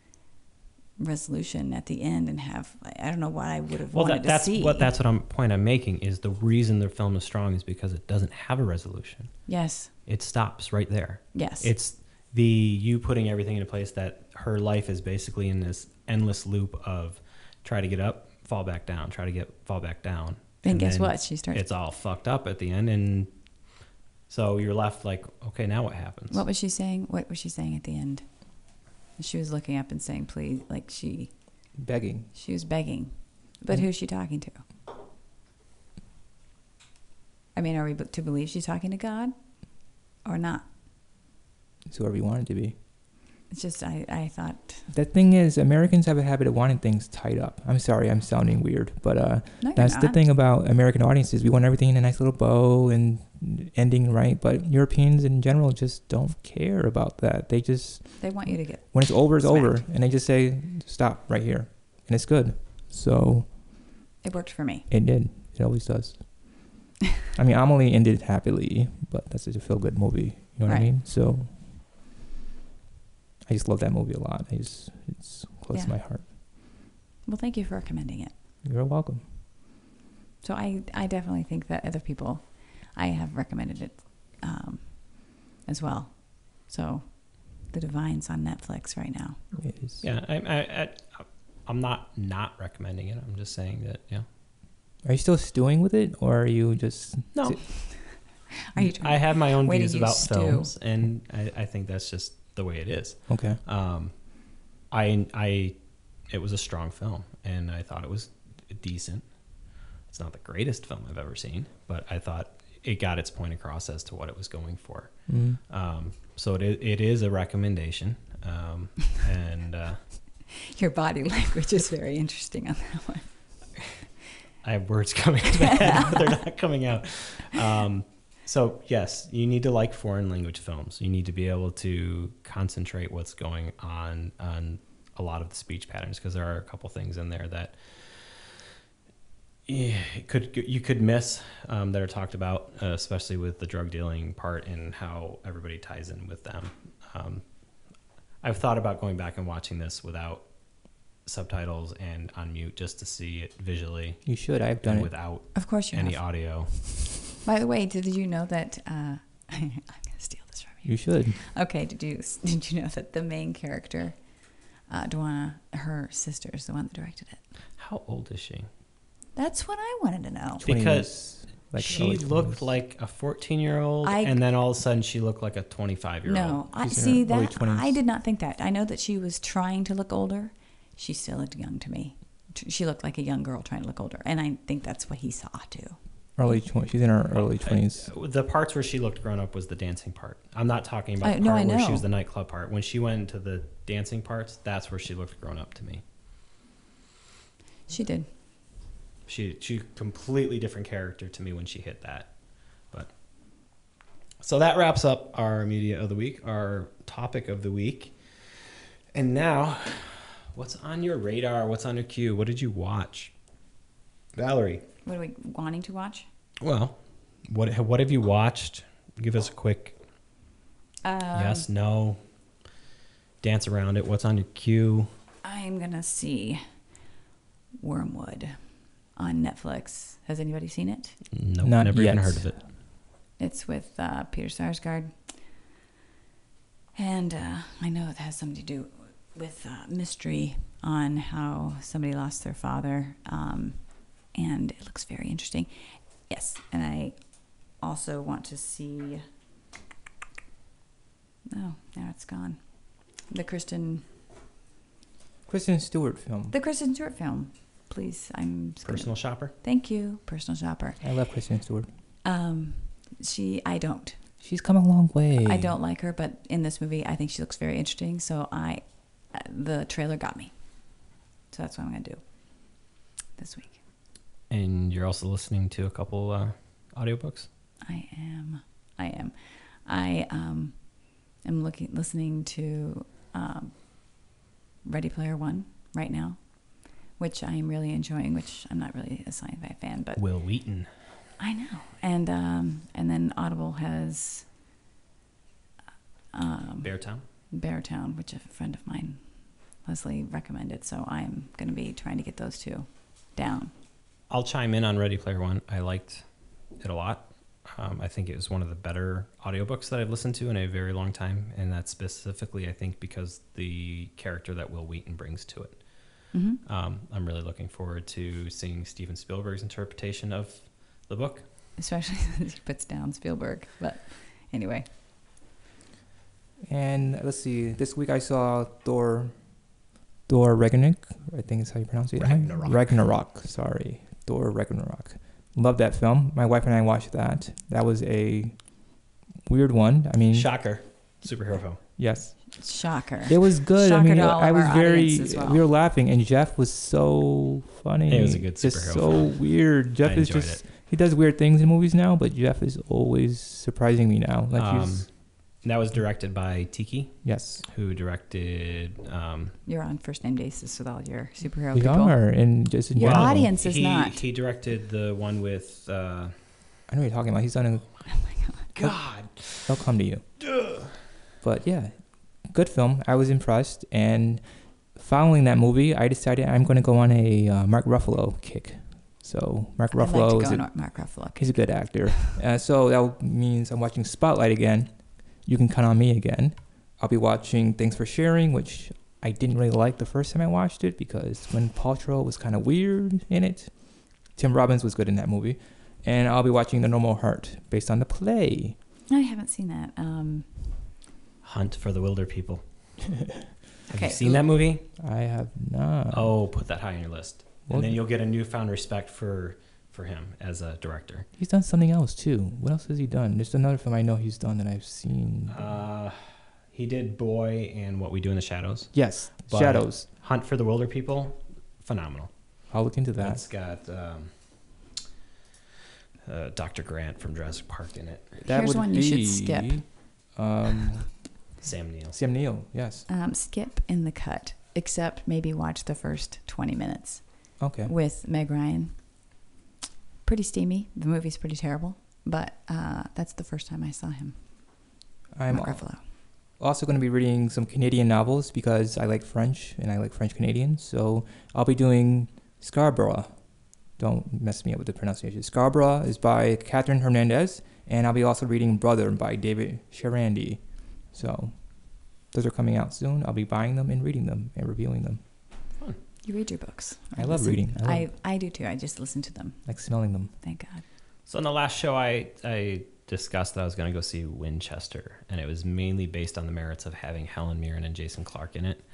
resolution at the end and have I don't know what I would have Well, wanted that, that's to see. what that's what I'm point I'm making is the reason the film is strong is because it doesn't have a resolution. yes, It stops right there. yes, It's the you putting everything into place that her life is basically in this endless loop of try to get up, fall back down, try to get fall back down. and, guess what? She starts. It's all fucked up at the end, and so you're left like, okay, now what happens? What was she saying? What was she saying at the end? She was looking up and saying, "Please," like she begging. she was begging, but Mm. who's she talking to? I mean, are we to believe she's talking to God, or not? It's whoever you want it to be. It's just I I thought The thing is, Americans have a habit of wanting things tied up. I'm sorry, I'm sounding weird, but uh, no, That's the thing about American audiences. We want everything in a nice little bow and ending right, but Europeans in general just don't care about that. They just They want you to get when it's over, it's over, and they just say stop right here, and it's good. So it worked for me. it did. It always does. [LAUGHS] I mean, Amelie ended happily, but that's just a feel good movie. You know what I mean? So I just love that movie a lot. I just it's close to my heart. Well, thank you for recommending it. You're welcome. So I I definitely think that other people, I have recommended it, um, as well. So, The Divine's on Netflix right now. It is. yeah, I, I, I, I'm not not recommending it. I'm just saying that yeah. Are you still stewing with it, or are you just No, [LAUGHS] Are you? I have my own Way views about stew. films, and I, I think that's just the way it is. okay? Um, I, I, it was a strong film, and I thought it was decent. It's not the greatest film I've ever seen, but I thought it got its point across as to what it was going for. Mm. Um, so it, it is a recommendation, um, [LAUGHS] and uh, Your body language is very interesting on that one. I have words coming to my head, but they're not coming out. Um, so yes, you need to like foreign language films. You need to be able to concentrate what's going on on a lot of the speech patterns because there are a couple things in there that could you could miss um, that are talked about, uh, especially with the drug dealing part and how everybody ties in with them. Um, I've thought about going back and watching this without subtitles and on mute just to see it visually You should. I've done it. without Of course you any have. audio. By the way, did you know that? Uh, [LAUGHS] I'm gonna steal this from you. You should. Okay, did you [LAUGHS] did you know that the main character, uh, Dwana, her sister is the one that directed it? How old is she? That's what I wanted to know. Because like she looked like a 14 year old, I- and then all of a sudden she looked like a 25 year old. No, I She's in see that. I did not think that. I know that she was trying to look older. She still looked young to me. She looked like a young girl trying to look older, and I think that's what he saw too. Early 20s. She's in her early 20s. The parts where she looked grown up was the dancing part. I'm not talking about I- the no, part I where she was the nightclub part. When she went into the dancing parts, that's where she looked grown up to me. She did. She she completely different character to me when she hit that. But so that wraps up our media of the week, our topic of the week. And now, what's on your radar? What's on your queue? What did you watch? Valerie. What are we wanting to watch? Well, what what have you watched? Give us a quick Um, yes, no. Dance around it. What's on your queue? I'm gonna see Wormwood on Netflix. Has anybody seen it? No, nope, Not never even heard of it. It's with uh, Peter Sarsgaard, and uh, I know it has something to do with uh, mystery on how somebody lost their father, um, and it looks very interesting. Yes, and I also want to see. Oh, now it's gone. The Kristen, Kristen Stewart film. the Kristen Stewart film. Please, I'm just gonna- Personal shopper. Thank you, personal shopper. I love Kristen Stewart. Um, she, I don't. She's come a long way. I don't like her, but in this movie, I think she looks very interesting. So I, uh, the trailer got me. So that's what I'm gonna do this week. And you're also listening to a couple uh, audiobooks. I am, I am, I um, am looking, listening to um, Ready Player One right now, which I am really enjoying. Which I'm not really a sci-fi fan, but Wil Wheaton. I know. And um, and then Audible has um, Beartown. Beartown, which a friend of mine, Leslie, recommended. So I'm going to be trying to get those two down. I'll chime in on Ready Player One. I liked it a lot. Um, I think it was one of the better audiobooks that I've listened to in a very long time, and that's specifically, I think, because the character that Wil Wheaton brings to it. hmm Um, I'm really looking forward to seeing Steven Spielberg's interpretation of the book. Especially [LAUGHS] since he puts down Spielberg. But anyway, And let's see. This week I saw Thor. Thor Ragnarok. I think is how you pronounce it. Ragnarok. Ragnarok. Sorry, Thor Ragnarok. Love that film. My wife and I watched that. That was a weird one. I mean, Shocker. Superhero film. yes, shocker. it was good. I mean, to all I was very. well. We were laughing, and Jeff was so funny. It was a good Just superhero so film. weird. Jeff I is just. it. He does weird things in movies now, but Jeff is always surprising me now. Like Um, he's That was directed by Taika, yes, who directed. Um, You're on first name basis with all your superhero we people. are, and just in Your general. audience is he, not. He directed the one with. Uh, I know what you're talking about. He's done a [LAUGHS] God. They'll come to you. But yeah, good film. I was impressed. And following that movie, I decided I'm going to go on a uh, Mark Ruffalo kick. So Mark I'd like Ruffalo to is go a, on Mark Ruffalo. he's a good actor. [LAUGHS] uh, so that means I'm watching Spotlight again. You can count on me again. I'll be watching Thanks for Sharing, which I didn't really like the first time I watched it because when Paltrow was kind of weird in it. Tim Robbins was good in that movie. And I'll be watching The Normal Heart based on the play. I haven't seen that. Um, Hunt for the Wilderpeople. [LAUGHS] Have Okay. you seen that movie? I have not. Oh, put that high on your list, Well- and then you'll get a newfound respect for for him as a director. He's done something else too. What else has he done? There's another film I know he's done that I've seen. Uh, he did Boy and What We Do in the Shadows. yes, but- Shadows. Hunt for the Wilderpeople, phenomenal. I'll look into that. That's got um, uh, Dr. Grant from Jurassic Park in it. that Here's would one you should skip. Um, Sam Neill. Sam Neill. Yes. um, skip in the cut, except maybe watch the first 20 minutes Okay. with Meg Ryan. Pretty steamy. The movie's pretty terrible, but uh, that's the first time I saw him. I'm. Also, going to be reading some Canadian novels because I like French and I like French Canadian. So I'll be doing Scarborough. Don't mess me up with the pronunciation. Scarborough is by Catherine Hernandez, and I'll be also reading Brother by David Chariandy. So those are coming out soon. I'll be buying them and reading them and reviewing them. You read your books. I love listen. reading. I love- I, I do too. I just listen to them. Like smelling them. Thank God. So in the last show, I I discussed that I was going to go see Winchester, and it was mainly based on the merits of having Helen Mirren and Jason Clarke in it.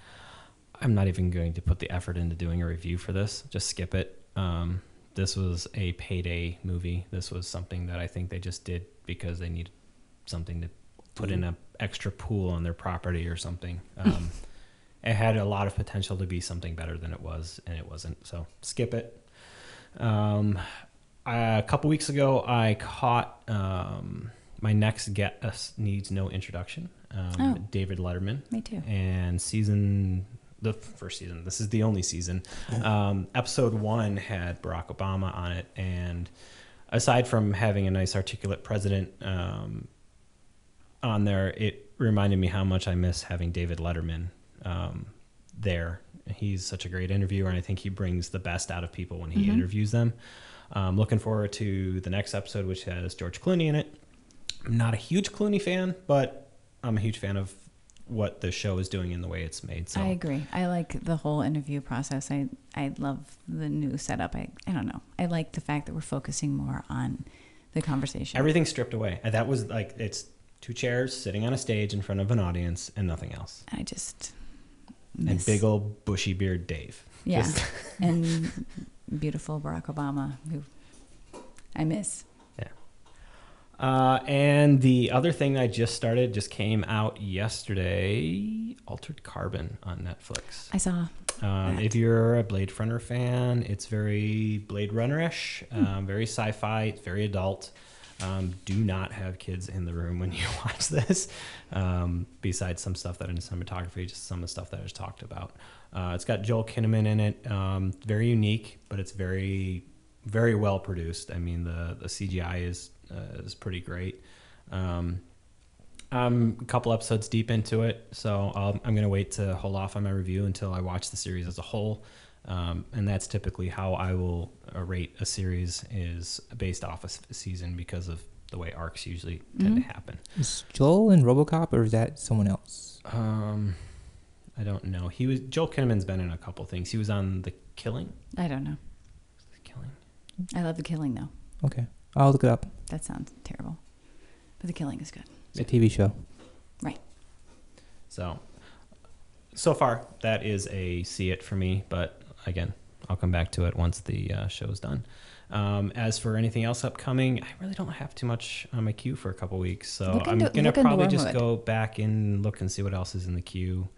I'm not even going to put the effort into doing a review for this. Just skip it. Um, this was a payday movie. This was something that I think they just did because they needed something to put in an extra pool on their property or something. Um, [LAUGHS] it had a lot of potential to be something better than it was, and it wasn't. So skip it. Um, a couple weeks ago, I caught um, my next guest needs no introduction, um, Oh. David Letterman, Me too. and season the first season. This is the only season. Um, episode one had Barack Obama on it, and aside from having a nice articulate president um, on there, it reminded me how much I miss having David Letterman um, there. He's such a great interviewer, and I think he brings the best out of people when he Mhm. interviews them. Um, looking forward to the next episode, which has George Clooney in it. I'm not a huge Clooney fan, but I'm a huge fan of what the show is doing and the way it's made. So I agree. I like the whole interview process. I I love the new setup. I I don't know. I like the fact that we're focusing more on the conversation. everything's stripped away. That was like it's two chairs sitting on a stage in front of an audience and nothing else. I just And big old bushy beard Dave. yeah, Just- [LAUGHS] and beautiful Barack Obama, who I miss. Yeah. Uh, and the other thing I just started just came out yesterday Altered Carbon on Netflix. I saw. Um, if you're a Blade Runner fan, it's very Blade Runner ish, um, very sci fi, it's very adult. Um, do not have kids in the room when [LAUGHS] you watch this, um, besides some stuff that in cinematography, just some of the stuff that I just talked about. Uh, it's got Joel Kinnaman in it. Um, very unique, but it's very, very well produced. I mean, the, the CGI is, uh, is pretty great. Um, I'm a couple episodes deep into it, so I'll, I'm going to wait to hold off on my review until I watch the series as a whole. Um, and that's typically how I will uh, rate a series is based off a s- season because of the way arcs usually tend to happen. Is Joel in RoboCop or is that someone else? Um, I don't know. He was Joel Kinnaman's been in a couple things. He was on The Killing. I don't know. The Killing. I love the killing though. Okay, I'll look it up. That sounds terrible, but the killing is good. It's a TV show. Right. So, so far that is a see it for me. But again, I'll come back to it once the uh, show's done. Um, as for anything else upcoming, I really don't have too much on my queue for a couple weeks, so Look I'm gonna probably just go back and look and see what else is in the queue,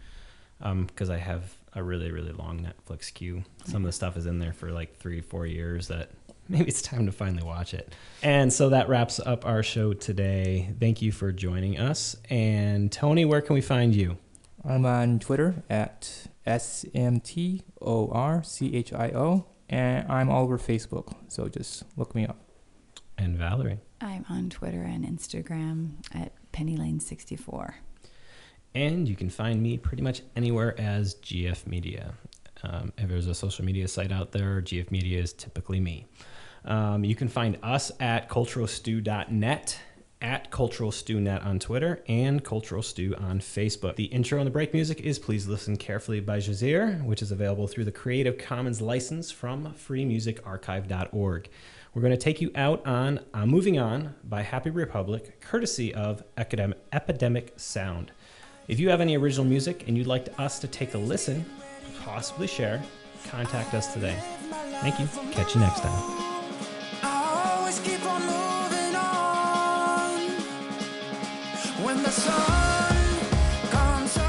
because I have a really really long Netflix queue. Some of the stuff is in there for like three four years that [LAUGHS] maybe it's time to finally watch it. And so that wraps up our show today. Thank you for joining us. And Tony, where can we find you? I'm on Twitter at SMTORCHIO, and I'm all over Facebook. So just look me up. And Valerie. I'm on Twitter and Instagram at PennyLane64. And you can find me pretty much anywhere as GF Media. Um, if there's a social media site out there, GF Media is typically me. Um, you can find us at culturalstew.net, at culturalstewnet on Twitter, and Cultural Stew on Facebook. The intro and the break music is Please Listen Carefully by Jahzzar, which is available through the Creative Commons license from freemusicarchive.org. We're going to take you out on I'm Moving On by Happy Republic, courtesy of Epidemic Sound. If you have any original music and you'd like us to take a listen, possibly share, contact us today. Thank you. Catch you next time.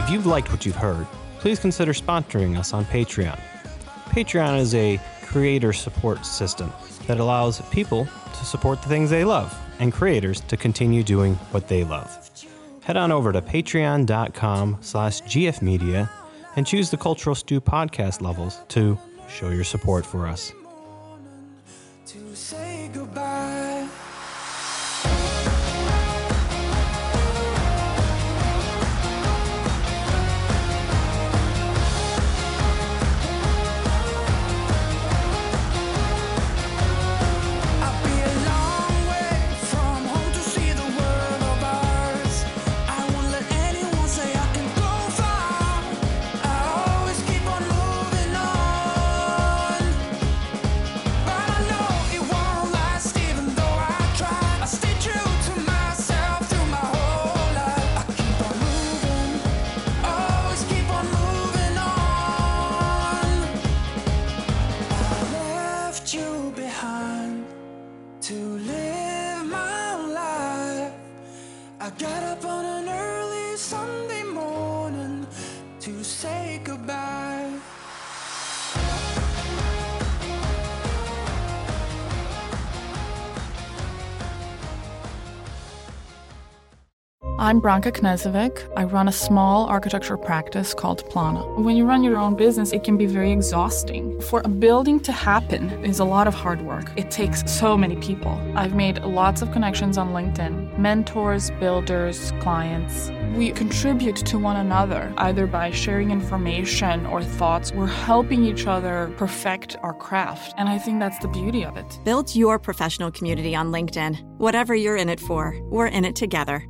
If you've liked what you've heard, please consider sponsoring us on Patreon. Patreon is a creator support system that allows people to support the things they love and creators to continue doing what they love. Head on over to patreon.com slash gfmedia and choose the Cultural Stew podcast levels to show your support for us. I'm Branka Knezovic. I run a small architecture practice called Plana. When you run your own business, it can be very exhausting. For a building to happen is a lot of hard work. It takes so many people. I've made lots of connections on LinkedIn mentors, builders, clients. We contribute to one another, either by sharing information or thoughts. We're helping each other perfect our craft. And I think that's the beauty of it. Build your professional community on LinkedIn. Whatever you're in it for, we're in it together.